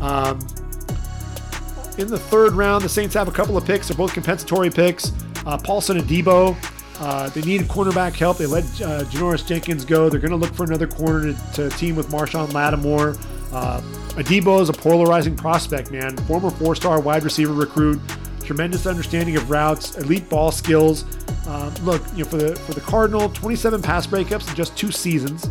Um, in the third round, the Saints have a couple of picks. They're both compensatory picks. Uh, Paulson Adebo. Uh, they needed cornerback help. They let uh, Janoris Jenkins go. They're going to look for another corner to, to team with Marshon Lattimore. Uh, Adebo is a polarizing prospect, man. Former four-star wide receiver recruit, tremendous understanding of routes, elite ball skills. Um, look, you know, for the for the Cardinal, 27 pass breakups in just two seasons.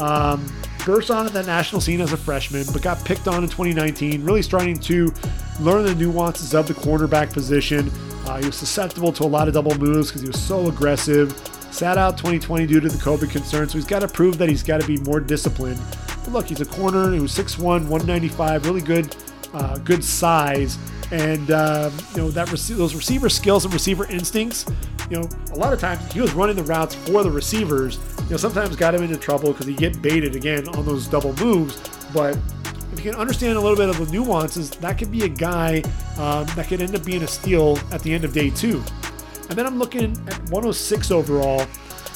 Um, burst on the national scene as a freshman, but got picked on in 2019. Really starting to learn the nuances of the cornerback position. Uh, he was susceptible to a lot of double moves because he was so aggressive. Sat out 2020 due to the COVID concern, so he's got to prove that he's got to be more disciplined. But look, he's a corner. He was 6'1", 195, really good, uh, good size, and um, you know that rec- those receiver skills and receiver instincts. You know, a lot of times he was running the routes for the receivers. You know, sometimes got him into trouble because he get baited again on those double moves, but if you can understand a little bit of the nuances, that could be a guy um, that could end up being a steal at the end of day two. And then I'm looking at 106 overall.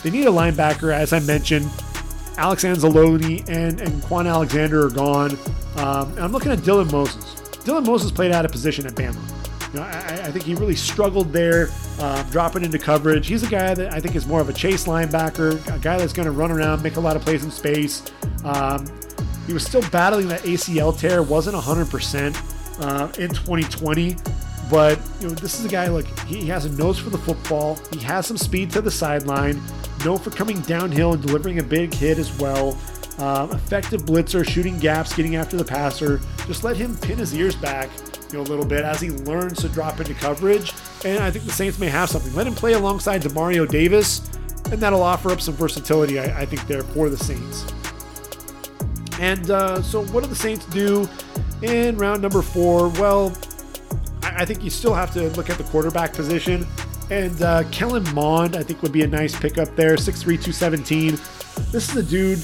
They need a linebacker, as I mentioned. Alex Anzalone and, and Kwon Alexander are gone. Um, and I'm looking at Dylan Moses. Dylan Moses played out of position at Bama. You know, I, I, think he really struggled there, uh, dropping into coverage. He's a guy that I think is more of a chase linebacker, a guy that's going to run around, make a lot of plays in space. Um, he was still battling that ACL tear, wasn't 100% uh, in 2020. But you know, this is a guy like he has a nose for the football. He has some speed to the sideline, known for coming downhill and delivering a big hit as well. Um, effective blitzer, shooting gaps, getting after the passer. Just let him pin his ears back, you know, a little bit as he learns to drop into coverage. And I think the Saints may have something. Let him play alongside Demario Davis, and that'll offer up some versatility, I, I think, there for the Saints. And uh, so, what do the Saints do in round number four? Well, I, I think you still have to look at the quarterback position. And uh, Kellen Mond, I think, would be a nice pickup there. 6'3, 217. This is a dude,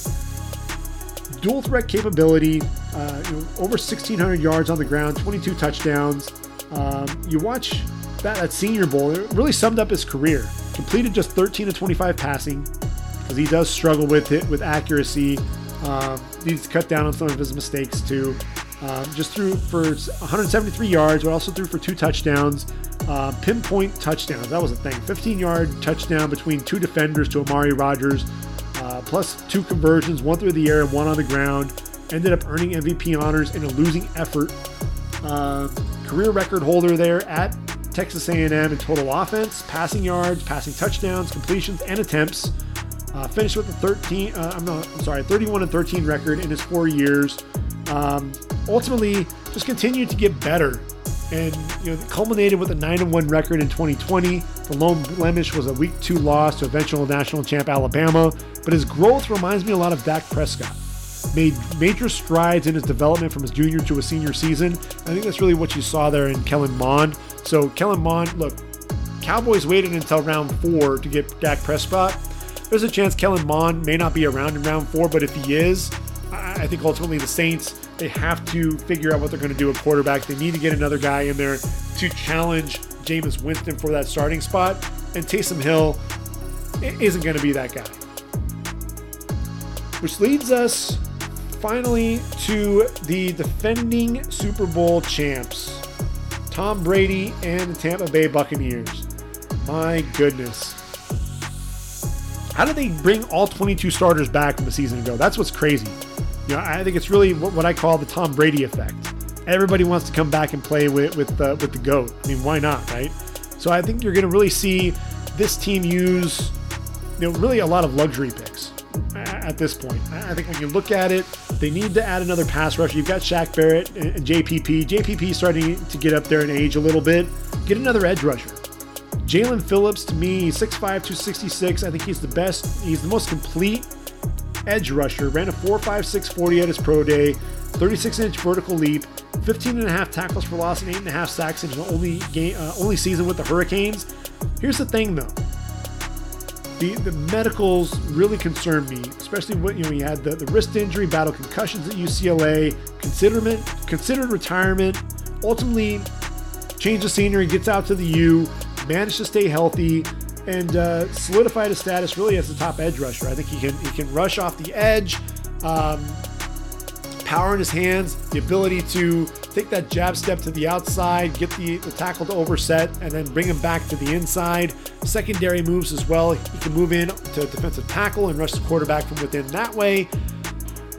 dual threat capability, uh, you know, over 1,600 yards on the ground, 22 touchdowns. Um, you watch that at Senior Bowl, it really summed up his career. Completed just 13 to 25 passing because he does struggle with it with accuracy. Um, needs to cut down on some of his mistakes too. Um, just threw for 173 yards, but also threw for two touchdowns. Uh, pinpoint touchdowns. That was a thing. 15 yard touchdown between two defenders to Amari Rodgers, uh, plus two conversions, one through the air and one on the ground. Ended up earning MVP honors in a losing effort. Uh, career record holder there at Texas A&M in total offense, passing yards, passing touchdowns, completions, and attempts. Uh, finished with a 13, uh, I'm not, I'm sorry, 31 and 13 record in his four years. Um, ultimately, just continued to get better, and you know, culminated with a 9 and 1 record in 2020. The lone blemish was a Week Two loss to eventual national champ Alabama, but his growth reminds me a lot of Dak Prescott. Made major strides in his development from his junior to a senior season. I think that's really what you saw there in Kellen Mond. So Kellen Mond, look, Cowboys waited until round four to get Dak Prescott there's a chance Kellen Mond may not be around in round four, but if he is, I think ultimately the Saints they have to figure out what they're going to do at quarterback. They need to get another guy in there to challenge Jameis Winston for that starting spot, and Taysom Hill isn't going to be that guy. Which leads us finally to the defending Super Bowl champs, Tom Brady and the Tampa Bay Buccaneers. My goodness. How did they bring all 22 starters back from a season ago? That's what's crazy. You know, I think it's really what, I call the Tom Brady effect. Everybody wants to come back and play with with the, with the goat. I mean, why not, right? So I think you're going to really see this team use, you know, really a lot of luxury picks at this point. I think when you look at it, they need to add another pass rusher. You've got Shaq Barrett and JPP. JPP starting to get up there in age a little bit. get another edge rusher. Jaelan Phillips, to me, 6'5, 266. I think he's the best, he's the most complete edge rusher. Ran a 4.56 40 at his pro day, 36 inch vertical leap, 15 and a half tackles for loss, and 8.5 sacks in his only, game, uh, only season with the Hurricanes. Here's the thing though. The, the medicals really concerned me, especially when you know he had the, the wrist injury, battle concussions at UCLA, considered considered retirement, ultimately change the scenery, gets out to the U, managed to stay healthy, and uh, solidified his status really as the top edge rusher. I think he can he can rush off the edge, um, power in his hands, the ability to take that jab step to the outside, get the, the tackle to overset, and then bring him back to the inside. Secondary moves as well. He can move in to defensive tackle and rush the quarterback from within that way.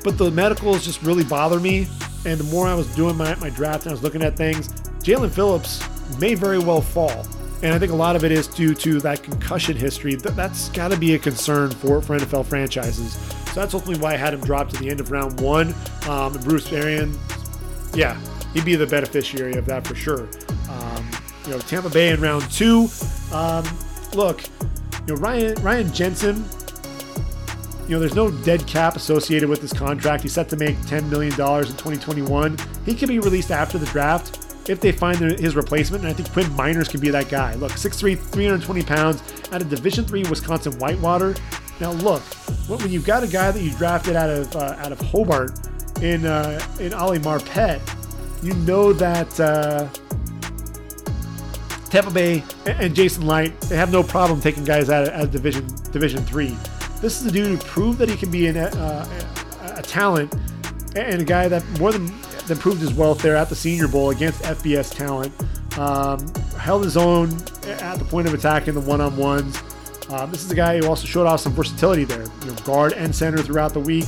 But the medicals just really bother me. And the more I was doing my, my draft and I was looking at things, Jaelan Phillips may very well fall. And I think a lot of it is due to that concussion history. That's got to be a concern for, for NFL franchises. So that's ultimately why I had him drop to the end of round one. Um, Bruce Arians, yeah, he'd be the beneficiary of that for sure. Um, you know, Tampa Bay in round two. Um, look, you know, Ryan Ryan Jensen. You know, there's no dead cap associated with this contract. He's set to make $10 million in 2021. He can be released after the draft if they find his replacement. And I think Quinn Meinerz can be that guy. Look, 6'3, 320 pounds out of Division three Wisconsin Whitewater. Now, look, when you've got a guy that you drafted out of uh, out of Hobart in uh, in Ali Marpet, you know that uh, Tampa Bay and Jason Licht they have no problem taking guys out of, out of Division Division three. This is a dude who proved that he can be an, uh, a, a talent and a guy that more than than proved his wealth there at the Senior Bowl against FBS talent. Um, held his own at the point of attack in the one on ones. Um, this is a guy who also showed off some versatility there, you know, guard and center throughout the week.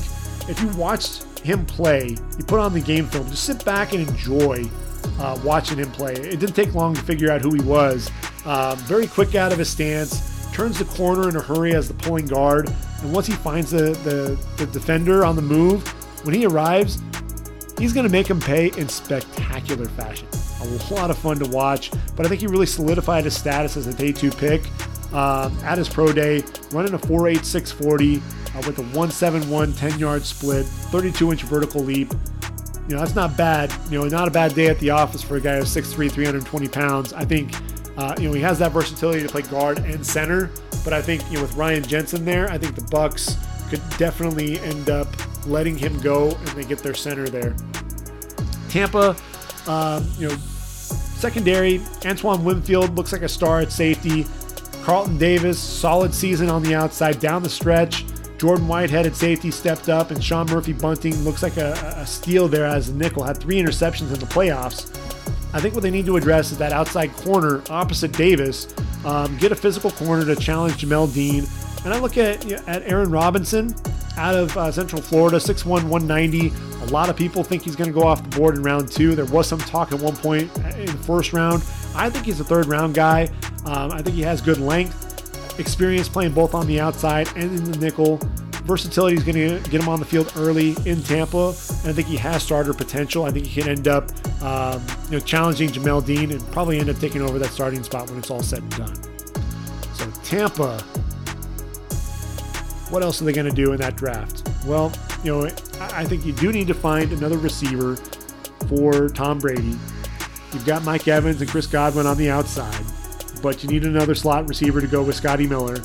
If you watched him play, you put on the game film, just sit back and enjoy uh, watching him play. It didn't take long to figure out who he was. Um, very quick out of his stance, turns the corner in a hurry as the pulling guard, and once he finds the, the, the defender on the move, when he arrives, he's going to make him pay in spectacular fashion. A lot of fun to watch, but I think he really solidified his status as a day two pick um, at his pro day, running a 4.8 640 uh, with a 171 10 yard split, 32 inch vertical leap. You know, that's not bad. You know, not a bad day at the office for a guy who's 6'3, 320 pounds. I think, uh, you know, he has that versatility to play guard and center. But I think, you know, with Ryan Jensen there, I think the Bucs could definitely end up letting him go and they get their center there. Tampa, um, you know, secondary, Antoine Winfield looks like a star at safety. Carlton Davis, solid season on the outside down the stretch. Jordan Whitehead at safety stepped up, and Sean Murphy Bunting looks like a, a steal there as a nickel. Had three interceptions in the playoffs. I think what they need to address is that outside corner opposite Davis. Um, get a physical corner to challenge Jamel Dean. And I look at at Aaron Robinson out of uh, Central Florida, 6'1", 190. A lot of people think he's going to go off the board in round two. There was some talk at one point in the first round. I think he's a third round guy. Um, I think he has good length, experience playing both on the outside and in the nickel. Versatility is going to get him on the field early in Tampa, and I think he has starter potential. I think he can end up, um, you know, challenging Jamel Dean and probably end up taking over that starting spot when it's all said and done. So Tampa, what else are they going to do in that draft? Well, you know, I think you do need to find another receiver for Tom Brady. You've got Mike Evans and Chris Godwin on the outside but you need another slot receiver to go with Scotty Miller.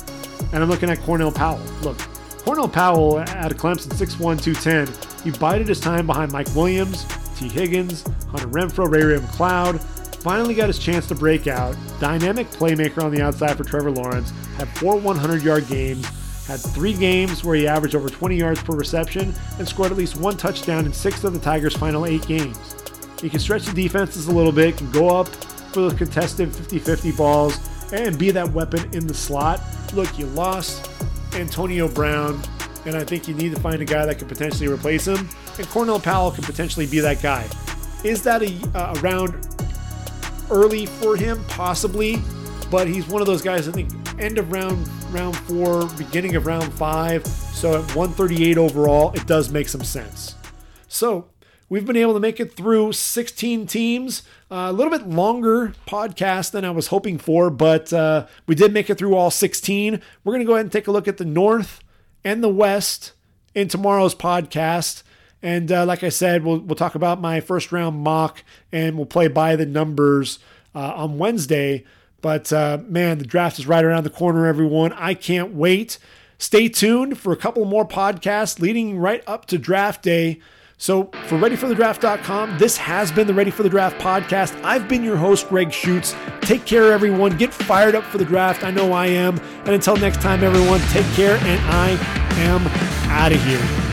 And I'm looking at Cornell Powell. Look, Cornell Powell at Clemson, 6'1, 210. He bided his time behind Mike Williams, Tee Higgins, Hunter Renfrow, Ray Ray McCloud. Finally got his chance to break out. Dynamic playmaker on the outside for Trevor Lawrence. Had four 100 yard games. Had three games where he averaged over 20 yards per reception and scored at least one touchdown in six of the Tigers' final eight games. He can stretch the defenses a little bit, can go up for those contested 50 50 balls and be that weapon in the slot. Look, you lost Antonio Brown, and I think you need to find a guy that could potentially replace him. And Cornell Powell could potentially be that guy. Is that a, a round early for him? Possibly, but he's one of those guys. I think end of round round four, beginning of round five. So at 138 overall, it does make some sense. So we've been able to make it through 16 teams. Uh, a little bit longer podcast than I was hoping for, but uh, we did make it through all 16. We're going to go ahead and take a look at the North and the West in tomorrow's podcast. And uh, like I said, we'll, we'll talk about my first round mock and we'll play by the numbers uh, on Wednesday. But uh, man, the draft is right around the corner, everyone. I can't wait. Stay tuned for a couple more podcasts leading right up to draft day. So, for ReadyForTheDraft.com, this has been the Ready for the Draft podcast. I've been your host, Greg Schutz. Take care, everyone. Get fired up for the draft. I know I am. And until next time, everyone, take care, and I am out of here.